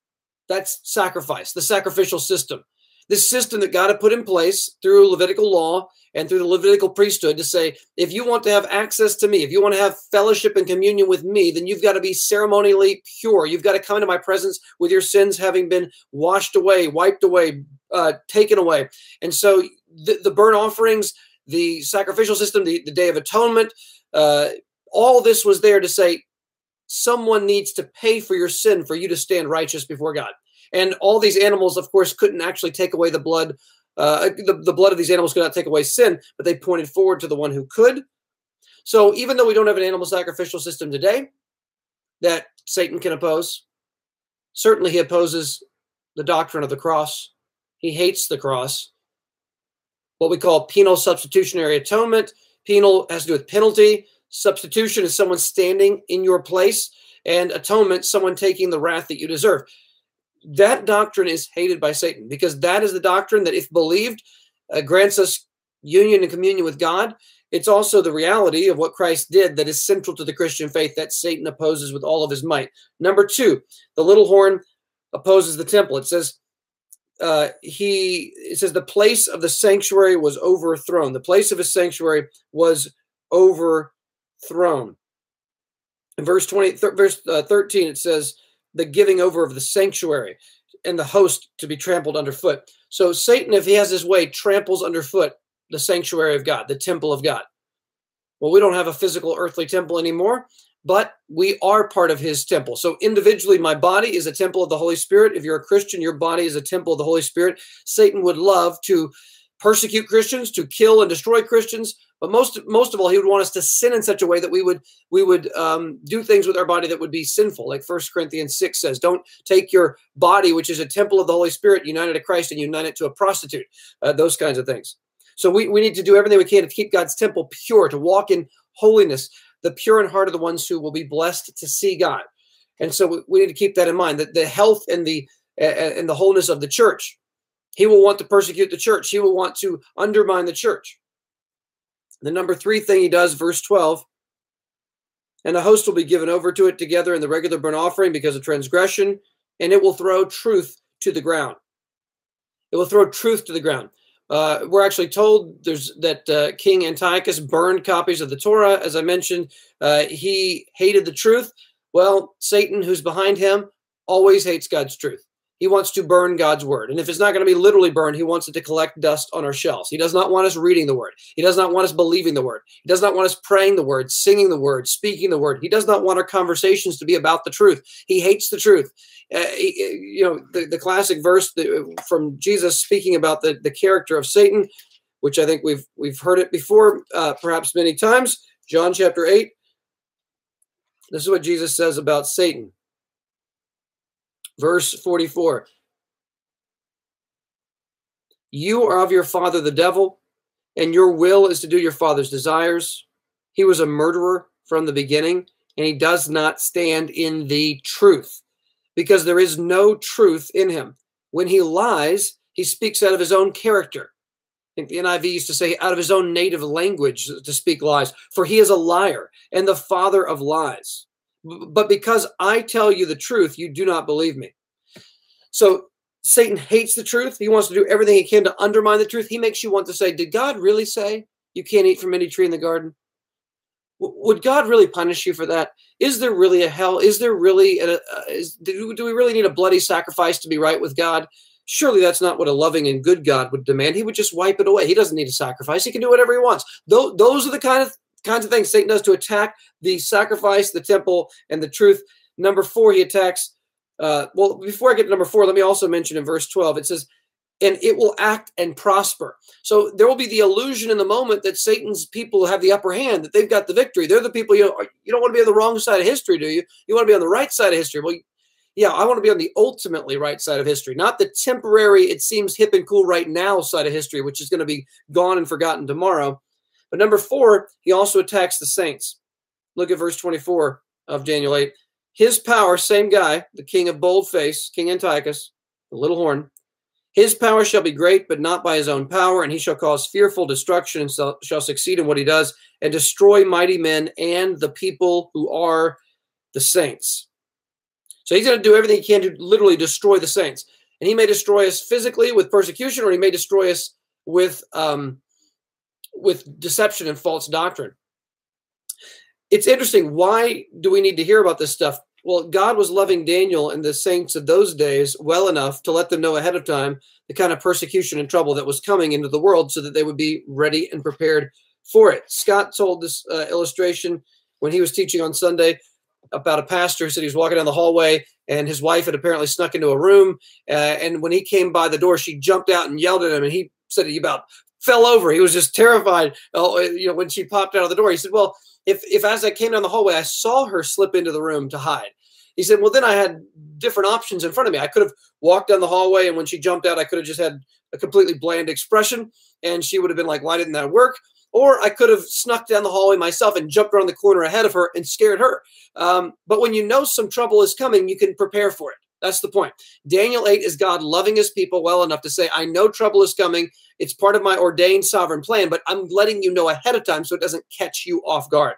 that's sacrifice the sacrificial system this system that God had put in place through Levitical law and through the Levitical priesthood to say, if you want to have access to me, if you want to have fellowship and communion with me, then you've got to be ceremonially pure. You've got to come into my presence with your sins having been washed away, wiped away, uh, taken away. And so the, the burnt offerings, the sacrificial system, the, the Day of Atonement, uh, all this was there to say, someone needs to pay for your sin for you to stand righteous before God. And all these animals, of course, couldn't actually take away the blood. Uh, the, the blood of these animals could not take away sin, but they pointed forward to the one who could. So even though we don't have an animal sacrificial system today that Satan can oppose, certainly he opposes the doctrine of the cross. He hates the cross. What we call penal substitutionary atonement. Penal has to do with penalty. Substitution is someone standing in your place, and atonement, someone taking the wrath that you deserve that doctrine is hated by Satan because that is the doctrine that, if believed, uh, grants us union and communion with God. It's also the reality of what Christ did that is central to the Christian faith that Satan opposes with all of his might. Number two, the little horn opposes the temple. It says, uh, he it says the place of the sanctuary was overthrown. The place of his sanctuary was overthrown. In verse 20, th- verse uh, 13, it says, the giving over of the sanctuary and the host to be trampled underfoot. So Satan, if he has his way, tramples underfoot the sanctuary of God, the temple of God. Well, we don't have a physical earthly temple anymore, but we are part of his temple. So individually, my body is a temple of the Holy Spirit. If you're a Christian, your body is a temple of the Holy Spirit. Satan would love to persecute Christians, to kill and destroy Christians, but most most of all, he would want us to sin in such a way that we would we would um, do things with our body that would be sinful, like First Corinthians six says. Don't take your body, which is a temple of the Holy Spirit, united to Christ, and unite it to a prostitute. Uh, those kinds of things. So we, we need to do everything we can to keep God's temple pure, to walk in holiness, the pure in heart of the ones who will be blessed to see God. And so we, need to keep that in mind. That the health and the and the wholeness of the church. He will want to persecute the church. He will want to undermine the church. The number three thing he does, verse 12, and the host will be given over to it together in the regular burnt offering because of transgression, and it will throw truth to the ground. It will throw truth to the ground. Uh, we're actually told there's that uh, King Antiochus burned copies of the Torah. As I mentioned, uh, he hated the truth. Well, Satan, who's behind him, always hates God's truth. He wants to burn God's word. And if it's not going to be literally burned, he wants it to collect dust on our shelves. He does not want us reading the word. He does not want us believing the word. He does not want us praying the word, singing the word, speaking the word. He does not want our conversations to be about the truth. He hates the truth. Uh, he, you know, the, the classic verse from Jesus speaking about the, the character of Satan, which I think we've we've heard it before, uh, perhaps many times. John chapter 8. This is what Jesus says about Satan. Verse 44 You are of your father the devil, and your will is to do your father's desires. He was a murderer from the beginning, and he does not stand in the truth because there is no truth in him. When he lies, he speaks out of his own character. I think the NIV used to say out of his own native language to speak lies, for he is a liar and the father of lies. But because I tell you the truth, you do not believe me. So Satan hates the truth. He wants to do everything he can to undermine the truth. He makes you want to say, Did God really say you can't eat from any tree in the garden? would God really punish you for that? Is there really a hell? Is there really a, uh, is, do, do we really need a bloody sacrifice to be right with God? Surely that's not what a loving and good God would demand. He would just wipe it away. He doesn't need a sacrifice. He can do whatever he wants. Those are the kind of kinds of things Satan does to attack the sacrifice, the temple, and the truth. Number four, he attacks. Uh, well, before I get to number four, let me also mention in verse 12, it says, and it will act and prosper. So there will be the illusion in the moment that Satan's people have the upper hand, that they've got the victory. They're the people you know, you don't want to be on the wrong side of history, do you? You want to be on the right side of history. Well, yeah, I want to be on the ultimately right side of history, not the temporary, it seems hip and cool right now side of history, which is going to be gone and forgotten tomorrow. But number four, he also attacks the saints. Look at verse 24 of Daniel 8. His power, same guy, the king of bold face, King Antiochus, the little horn, his power shall be great, but not by his own power, and he shall cause fearful destruction and shall succeed in what he does and destroy mighty men and the people who are the saints. So he's going to do everything he can to literally destroy the saints. And he may destroy us physically with persecution, or he may destroy us with um, with deception and false doctrine. It's interesting. Why do we need to hear about this stuff? Well, God was loving Daniel and the saints of those days well enough to let them know ahead of time the kind of persecution and trouble that was coming into the world so that they would be ready and prepared for it. Scott told this uh, illustration when he was teaching on Sunday about a pastor who said he was walking down the hallway and his wife had apparently snuck into a room. Uh, and when he came by the door, she jumped out and yelled at him. And he said he about fell over. He was just terrified. Oh, you know, when she popped out of the door, he said, "Well, if if as I came down the hallway, I saw her slip into the room to hide." He said, "Well, then I had different options in front of me. I could have walked down the hallway, and when she jumped out, I could have just had a completely bland expression, and she would have been like, "Why didn't that work?" Or I could have snuck down the hallway myself and jumped around the corner ahead of her and scared her. Um, but when you know some trouble is coming, you can prepare for it. That's the point. Daniel 8 is God loving his people well enough to say, I know trouble is coming. It's part of my ordained sovereign plan, but I'm letting you know ahead of time so it doesn't catch you off guard.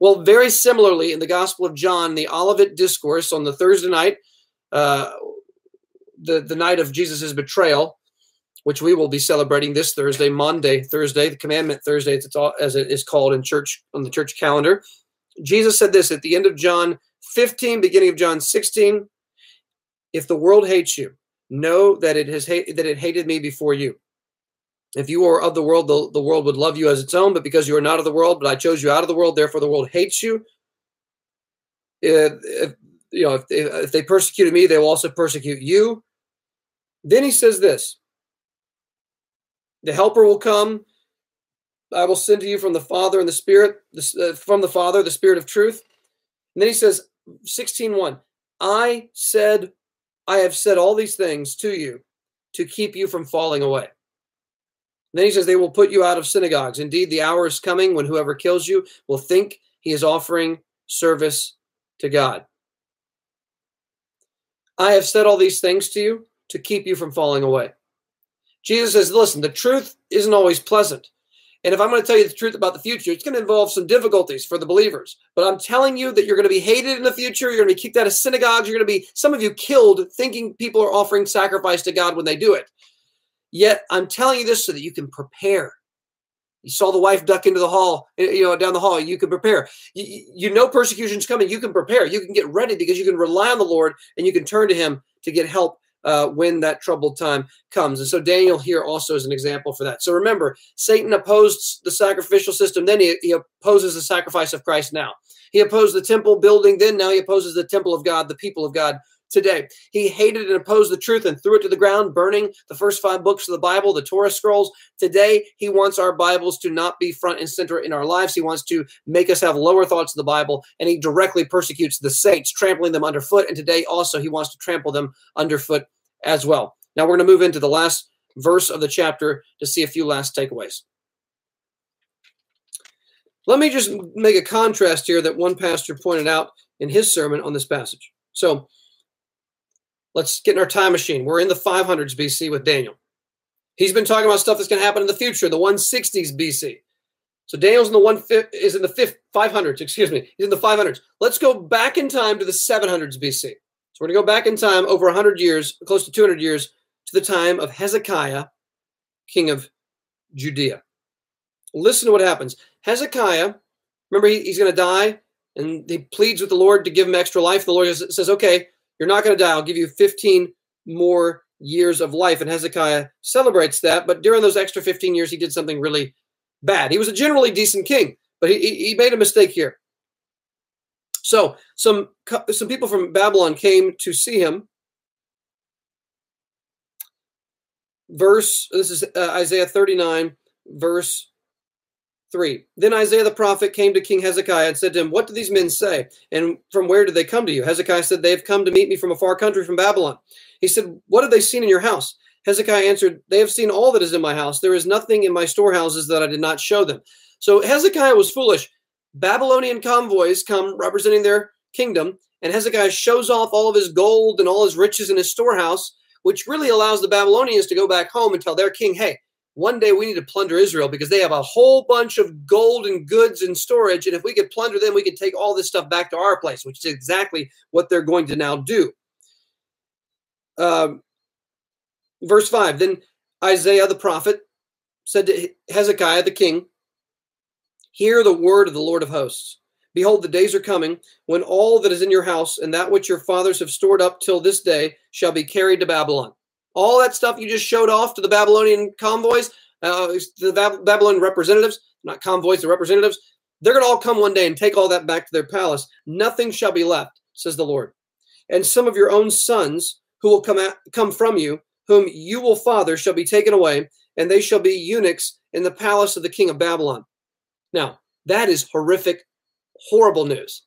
Well, very similarly, in the Gospel of John, the Olivet Discourse on the Thursday night, uh, the, the night of Jesus' betrayal, which we will be celebrating this Thursday, Monday, Thursday, the Commandment Thursday, it's all, as it is called in church on the church calendar. Jesus said this at the end of John 15, beginning of John 16. If the world hates you, know that it has that it hated me before you. If you were of the world, the, the world would love you as its own, but because you are not of the world, but I chose you out of the world, therefore the world hates you. If, if you know, if, if they persecuted me, they will also persecute you. Then he says this the helper will come. I will send to you from the Father and the Spirit, uh, from the Father, the Spirit of truth. And then he says, 16.1, I said, I have said all these things to you to keep you from falling away. And then he says, they will put you out of synagogues. Indeed, the hour is coming when whoever kills you will think he is offering service to God. I have said all these things to you to keep you from falling away. Jesus says, listen, the truth isn't always pleasant. And if I'm going to tell you the truth about the future, it's going to involve some difficulties for the believers. But I'm telling you that you're going to be hated in the future. You're going to be kicked out of synagogues. You're going to be, some of you, killed thinking people are offering sacrifice to God when they do it. Yet I'm telling you this so that you can prepare. You saw the wife duck into the hall, you know, down the hall. You can prepare. You, you know persecution's coming. You can prepare. You can get ready because you can rely on the Lord and you can turn to Him to get help uh, when that troubled time comes. And so Daniel here also is an example for that. So remember, Satan opposed the sacrificial system, then he, he opposes the sacrifice of Christ now. He opposed the temple building, then now he opposes the temple of God, the people of God today. He hated and opposed the truth and threw it to the ground, burning the first five books of the Bible, the Torah scrolls. Today, he wants our Bibles to not be front and center in our lives. He wants to make us have lower thoughts of the Bible, and he directly persecutes the saints, trampling them underfoot. And today, also, he wants to trample them underfoot as well. Now, we're going to move into the last verse of the chapter to see a few last takeaways. Let me just make a contrast here that one pastor pointed out in his sermon on this passage. So, Let's get in our time machine. We're in the 500s BC with Daniel. He's been talking about stuff that's going to happen in the future, the 160s BC. So Daniel's in the one is in the fifth 500s. Excuse me, he's in the 500s. Let's go back in time to the 700s BC. So we're going to go back in time over 100 years, close to 200 years, to the time of Hezekiah, king of Judea. Listen to what happens. Hezekiah, remember, he, he's going to die, and he pleads with the Lord to give him extra life. The Lord says, Okay, you're not going to die. I'll give you 15 more years of life. And Hezekiah celebrates that. But during those extra 15 years, he did something really bad. He was a generally decent king, but he, he made a mistake here. So some some people from Babylon came to see him. Verse this is uh, Isaiah 39 verse 3. Then Isaiah the prophet came to King Hezekiah and said to him, What do these men say? And from where did they come to you? Hezekiah said, They have come to meet me from a far country from Babylon. He said, What have they seen in your house? Hezekiah answered, They have seen all that is in my house. There is nothing in my storehouses that I did not show them. So Hezekiah was foolish. Babylonian convoys come representing their kingdom, and Hezekiah shows off all of his gold and all his riches in his storehouse, which really allows the Babylonians to go back home and tell their king, Hey, one day we need to plunder Israel because they have a whole bunch of gold and goods in storage. And if we could plunder them, we could take all this stuff back to our place, which is exactly what they're going to now do. Um, verse 5 Then Isaiah the prophet said to Hezekiah the king, Hear the word of the Lord of hosts. Behold, the days are coming when all that is in your house and that which your fathers have stored up till this day shall be carried to Babylon all that stuff you just showed off to the Babylonian convoys, uh, the Bab- Babylonian representatives, not convoys, the representatives, they're going to all come one day and take all that back to their palace. Nothing shall be left, says the Lord. And some of your own sons who will come, at, come from you, whom you will father, shall be taken away, and they shall be eunuchs in the palace of the king of Babylon. Now, that is horrific, horrible news.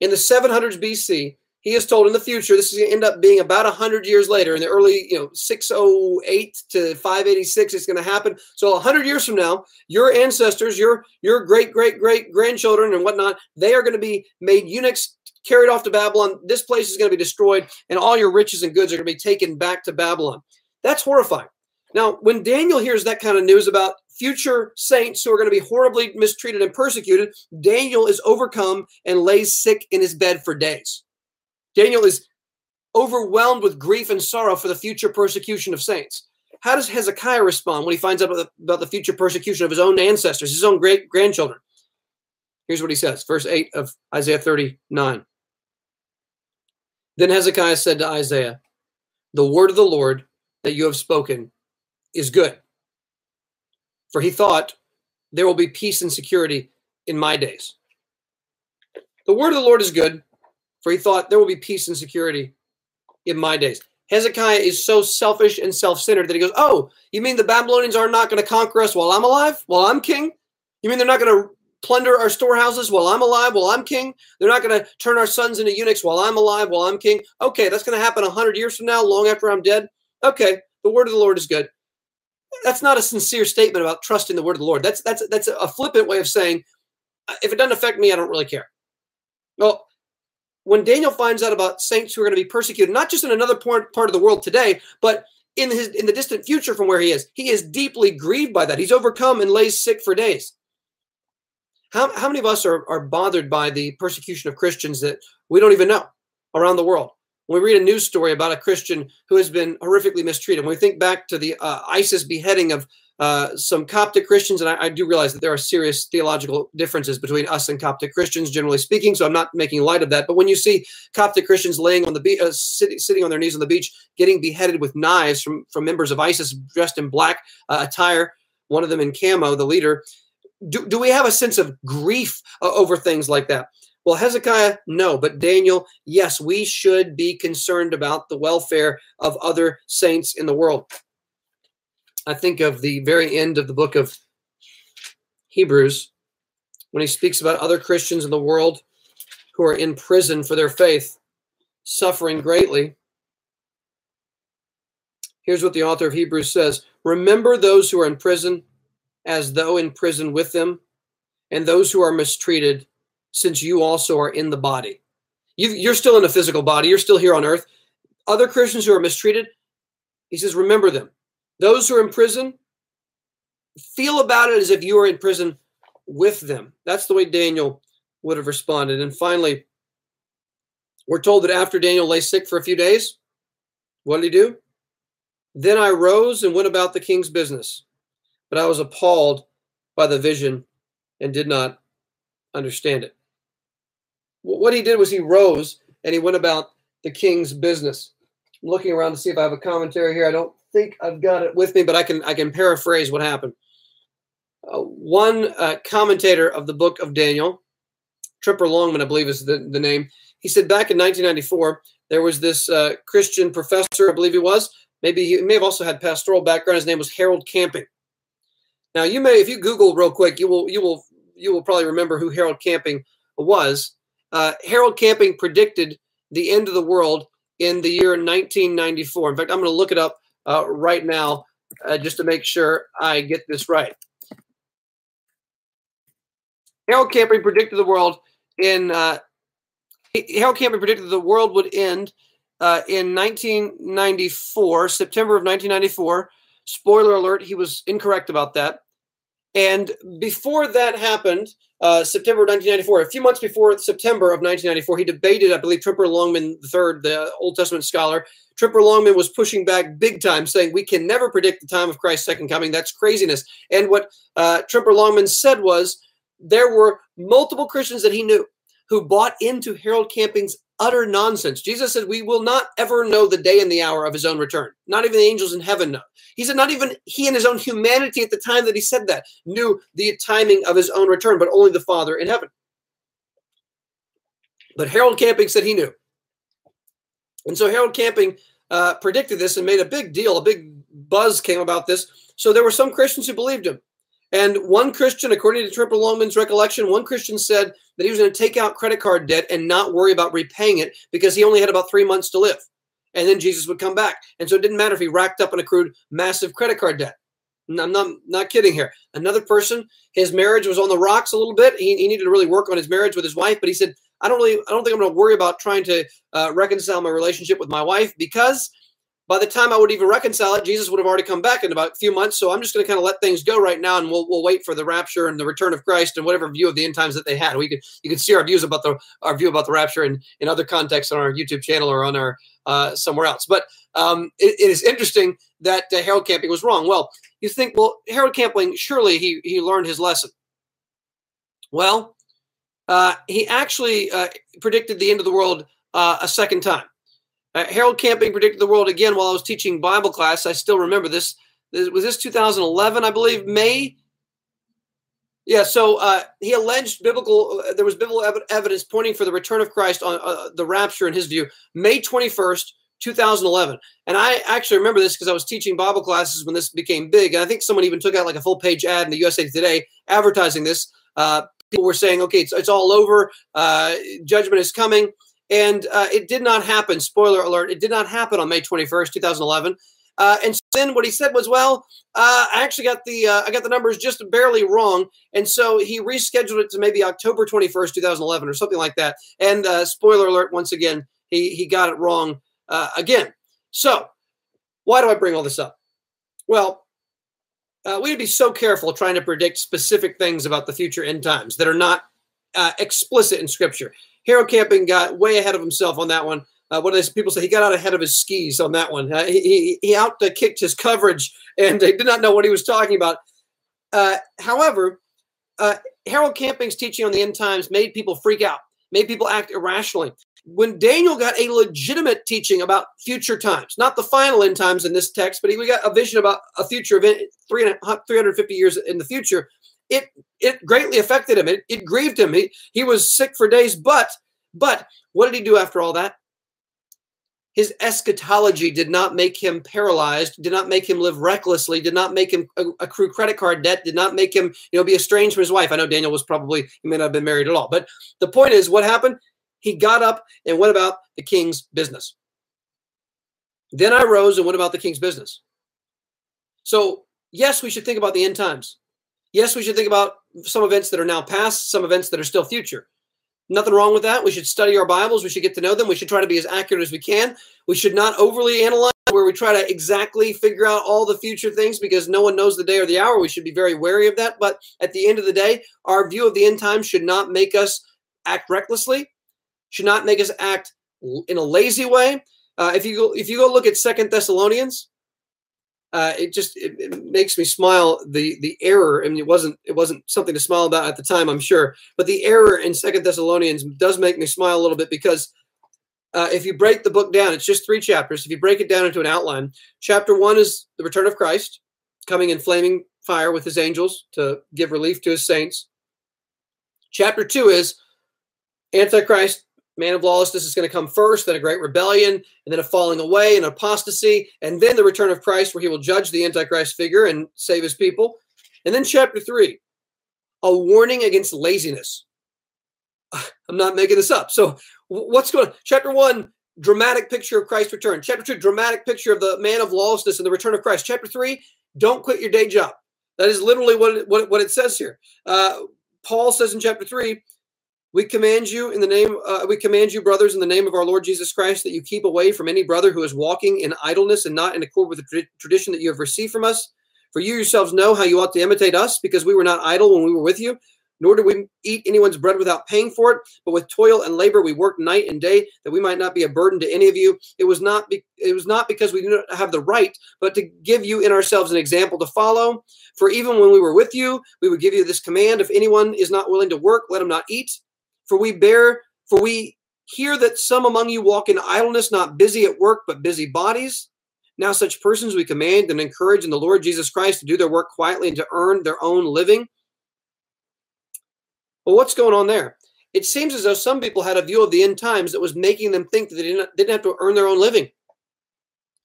In the 700s BC, he is told in the future this is going to end up being about 100 years later in the early you know 608 to 586 it's going to happen. So 100 years from now your ancestors your your great great great grandchildren and whatnot they are going to be made eunuchs carried off to babylon. This place is going to be destroyed and all your riches and goods are going to be taken back to babylon. That's horrifying. Now when daniel hears that kind of news about future saints who are going to be horribly mistreated and persecuted daniel is overcome and lays sick in his bed for days Daniel is overwhelmed with grief and sorrow for the future persecution of saints. How does Hezekiah respond when he finds out about the, about the future persecution of his own ancestors, his own great grandchildren? Here's what he says, verse 8 of Isaiah 39. Then Hezekiah said to Isaiah, The word of the Lord that you have spoken is good. For he thought, There will be peace and security in my days. The word of the Lord is good for he thought there will be peace and security in my days. Hezekiah is so selfish and self centered that he goes, Oh, you mean the Babylonians are not going to conquer us while I'm alive, while I'm king? You mean they're not going to plunder our storehouses while I'm alive, while I'm king? They're not going to turn our sons into eunuchs while I'm alive, while I'm king? Okay, that's going to happen 100 years from now, long after I'm dead. Okay, the word of the Lord is good. That's not a sincere statement about trusting the word of the Lord. That's that's that's a flippant way of saying, if it doesn't affect me, I don't really care. Well, when Daniel finds out about saints who are going to be persecuted, not just in another part, part of the world today, but in his in the distant future from where he is, he is deeply grieved by that. He's overcome and lays sick for days. How, how many of us are, are bothered by the persecution of Christians that we don't even know around the world? When we read a news story about a Christian who has been horrifically mistreated, when we think back to the uh, ISIS beheading of uh, some Coptic Christians, and I, I, do realize that there are serious theological differences between us and Coptic Christians, generally speaking. So I'm not making light of that. But when you see Coptic Christians laying on the beach, uh, sitting, sitting on their knees on the beach, getting beheaded with knives from from members of ISIS dressed in black uh, attire, one of them in camo, the leader. Do, do we have a sense of grief uh, over things like that? Well, Hezekiah, no, but Daniel, yes, we should be concerned about the welfare of other saints in the world. I think of the very end of the book of Hebrews when he speaks about other Christians in the world who are in prison for their faith, suffering greatly. Here's what the author of Hebrews says Remember those who are in prison as though in prison with them, and those who are mistreated, since you also are in the body. You, are still in a physical body, you're still here on earth. Other Christians who are mistreated, he says, remember them. Those who are in prison, feel about it as if you were in prison with them. That's the way Daniel would have responded. And finally, We're told that after Daniel lay sick for a few days, what did he do? Then I rose and went about the king's business, but I was appalled by the vision and did not understand it. What he did was he rose and he went about the king's business. I'm looking around to see if I have a commentary here. I don't think I've got it with me, but I can I can paraphrase what happened. Uh, one uh, commentator of the book of Daniel, Tremper Longman, I believe is the, the name. He said back in 1994 there was this uh, Christian professor, I believe he was. Maybe he may have also had pastoral background. His name was Harold Camping. Now you may, if you Google real quick, you will you will you will probably remember who Harold Camping was. Uh, Harold Camping predicted the end of the world in the year 1994. In fact, I'm going to look it up uh, right now uh, just to make sure I get this right. Harold Camping predicted the world in uh, Harold Camping predicted the world would end uh, in 1994, September of 1994. Spoiler alert, he was incorrect about that. And before that happened, uh, September 1994, a few months before September of 1994, he debated, I believe, Tremper Longman III, the Old Testament scholar. Tremper Longman was pushing back big time, saying, We can never predict the time of Christ's second coming. That's craziness. And what uh, Tremper Longman said was, there were multiple Christians that he knew who bought into Harold Camping's utter nonsense. Jesus said, We will not ever know the day and the hour of his own return. Not even the angels in heaven know. He said, Not even he and his own humanity at the time that he said that knew the timing of his own return, but only the Father in heaven. But Harold Camping said he knew. And so Harold Camping uh, predicted this and made a big deal, a big buzz came about this. So there were some Christians who believed him. And one Christian, according to Tremper Longman's recollection, one Christian said that he was going to take out credit card debt and not worry about repaying it because he only had about three months to live. And then Jesus would come back. And so it didn't matter if he racked up and accrued massive credit card debt. I'm not, not kidding here. Another person, his marriage was on the rocks a little bit. He, he needed to really work on his marriage with his wife, but he said, I don't really, I don't think I'm going to worry about trying to uh, reconcile my relationship with my wife because by the time I would even reconcile it, Jesus would have already come back in about a few months. So I'm just going to kind of let things go right now, and we'll we'll wait for the rapture and the return of Christ and whatever view of the end times that they had. We could you could see our views about the our view about the rapture in in other contexts on our YouTube channel or on our uh, somewhere else. But um, it, it is interesting that uh, Harold Camping was wrong. Well, you think, well, Harold Camping surely he he learned his lesson. Well, uh, he actually uh, predicted the end of the world uh, a second time. Uh, Harold Camping predicted the world again while I was teaching Bible class. I still remember this. this was this 2011, I believe, May. Yeah, so uh, he alleged biblical. Uh, there was biblical ev- evidence pointing for the return of Christ on uh, the rapture, in his view, May 21st, 2011. And I actually remember this because I was teaching Bible classes when this became big. And I think someone even took out like a full page ad in the USA Today advertising this. Uh, people were saying, "Okay, it's, it's all over. Uh, judgment is coming." And uh, it did not happen. Spoiler alert, it did not happen on May 21st, 2011. Uh, and then what he said was, well, uh, I actually got the uh, I got the numbers just barely wrong, and so he rescheduled it to maybe October 21st, 2011, or something like that. And uh, spoiler alert, once again, he he got it wrong uh, again. So why do I bring all this up? Well, uh, we'd be so careful trying to predict specific things about the future end times that are not explicit in Scripture. Harold Camping got way ahead of himself on that one. Uh, what does people say? He got out ahead of his skis on that one. Uh, he he, out kicked his coverage and they did not know what he was talking about. Uh, however, uh, Harold Camping's teaching on the end times made people freak out, made people act irrationally. When Daniel got a legitimate teaching about future times, not the final end times in this text, but he got a vision about a future event 350 years in the future, it it greatly affected him. It, it grieved him. He, he was sick for days. But but what did he do after all that? His eschatology did not make him paralyzed, did not make him live recklessly, did not make him accrue credit card debt, did not make him, you know, be estranged from his wife. I know Daniel was probably, he may not have been married at all. But the point is, what happened? He got up and went about the king's business. Then I rose and went about the king's business. So, yes, we should think about the end times. Yes, we should think about some events that are now past, some events that are still future. Nothing wrong with that. We should study our Bibles. We should get to know them. We should try to be as accurate as we can. We should not overly analyze where we try to exactly figure out all the future things because no one knows the day or the hour. We should be very wary of that. But at the end of the day, our view of the end times should not make us act recklessly, should not make us act in a lazy way. Uh, if you go, if you go look at Second Thessalonians, uh, it just it, it, makes me smile. The the error. I mean, it wasn't it wasn't something to smile about at the time, I'm sure, but the error in Second Thessalonians does make me smile a little bit because uh, if you break the book down, it's just three chapters. If you break it down into an outline, chapter one is the return of Christ, coming in flaming fire with his angels to give relief to his saints. Chapter two is Antichrist, man of lawlessness, is going to come first, then a great rebellion, and then a falling away and apostasy, and then the return of Christ, where he will judge the Antichrist figure and save his people. And then chapter three, a warning against laziness. I'm not making this up. So what's going on? Chapter one, dramatic picture of Christ's return. Chapter two, dramatic picture of the man of lawlessness and the return of Christ. Chapter three, don't quit your day job. That is literally what it, what, what it says here. Uh, Paul says in chapter three, we command you in the name, uh, we command you, brothers, in the name of our Lord Jesus Christ, that you keep away from any brother who is walking in idleness and not in accord with the tradition that you have received from us. For you yourselves know how you ought to imitate us, because we were not idle when we were with you, nor did we eat anyone's bread without paying for it, but with toil and labor we worked night and day, that we might not be a burden to any of you. It was not be, it was not because we do not have the right, but to give you in ourselves an example to follow. For even when we were with you, we would give you this command: if anyone is not willing to work, let him not eat. For we bear, for we hear that some among you walk in idleness, not busy at work, but busy bodies. Now, such persons we command and encourage in the Lord Jesus Christ to do their work quietly and to earn their own living. Well, what's going on there? It seems as though some people had a view of the end times that was making them think that they didn't, didn't have to earn their own living.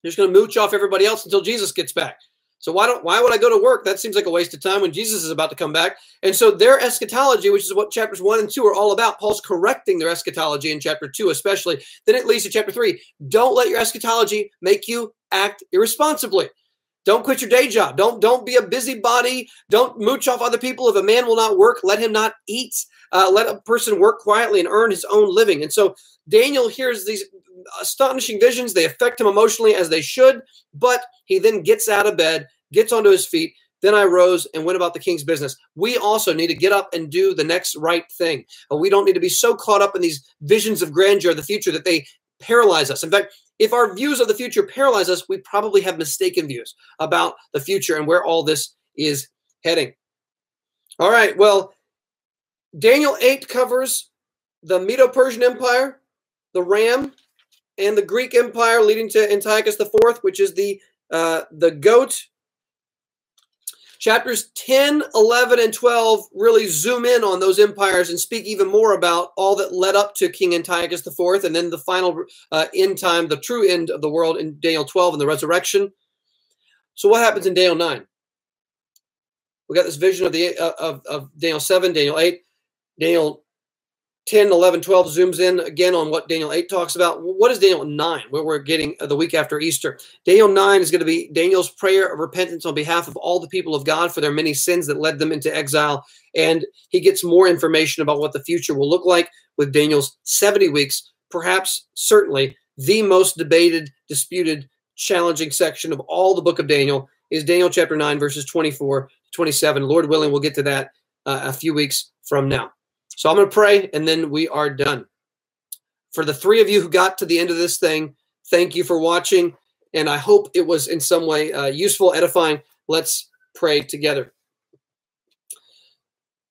They're just going to mooch off everybody else until Jesus gets back. So why don't why would I go to work? That seems like a waste of time when Jesus is about to come back. And so their eschatology, which is what chapters one and two are all about, Paul's correcting their eschatology in chapter two, especially. Then it leads to chapter three. Don't let your eschatology make you act irresponsibly. Don't quit your day job. Don't don't be a busybody. Don't mooch off other people. If a man will not work, let him not eat. Uh, let a person work quietly and earn his own living. And so Daniel hears these astonishing visions. They affect him emotionally as they should, but he then gets out of bed, gets onto his feet. Then I rose and went about the king's business. We also need to get up and do the next right thing. We don't need to be so caught up in these visions of grandeur of the future that they paralyze us. In fact, if our views of the future paralyze us, we probably have mistaken views about the future and where all this is heading. All right, well, Daniel 8 covers the Medo Persian Empire, the Ram, and the Greek Empire leading to Antiochus IV, which is the uh, the goat Chapters 10, 11, and 12 really zoom in on those empires and speak even more about all that led up to King Antiochus IV and then the final uh, end time, the true end of the world in Daniel 12 and the resurrection. So, what happens in Daniel 9? We got this vision of the uh, of, of Daniel 7, Daniel 8, Daniel 10, 11, 12 zooms in again on what Daniel 8 talks about. What is Daniel 9, where we're getting the week after Easter? Daniel 9 is going to be Daniel's prayer of repentance on behalf of all the people of God for their many sins that led them into exile. And he gets more information about what the future will look like with Daniel's 70 weeks, perhaps, certainly, the most debated, disputed, challenging section of all the book of Daniel is Daniel chapter 9, verses 24 to 27. Lord willing, we'll get to that uh, a few weeks from now. So I'm going to pray and then we are done. For the three of you who got to the end of this thing, thank you for watching. And I hope it was in some way uh, useful, edifying. Let's pray together.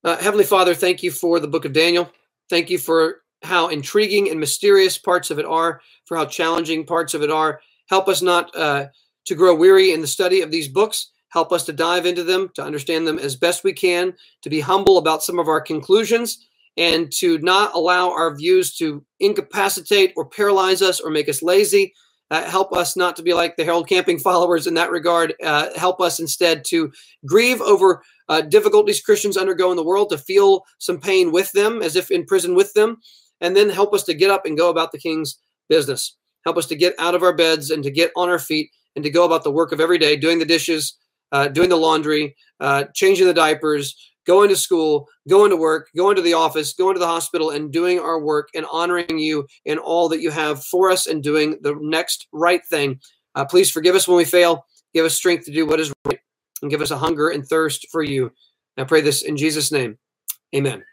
Uh, Heavenly Father, thank you for the book of Daniel. Thank you for how intriguing and mysterious parts of it are, for how challenging parts of it are. Help us not uh, to grow weary in the study of these books. Help us to dive into them, to understand them as best we can, to be humble about some of our conclusions, and to not allow our views to incapacitate or paralyze us or make us lazy. Uh, help us not to be like the Harold Camping followers in that regard. Uh, help us instead to grieve over uh, difficulties Christians undergo in the world, to feel some pain with them as if in prison with them, and then help us to get up and go about the King's business. Help us to get out of our beds and to get on our feet and to go about the work of every day, doing the dishes, uh, doing the laundry, uh, changing the diapers, going to school, going to work, going to the office, going to the hospital, and doing our work and honoring you in all that you have for us and doing the next right thing. Uh, please forgive us when we fail. Give us strength to do what is right and give us a hunger and thirst for you. I pray this in Jesus' name. Amen.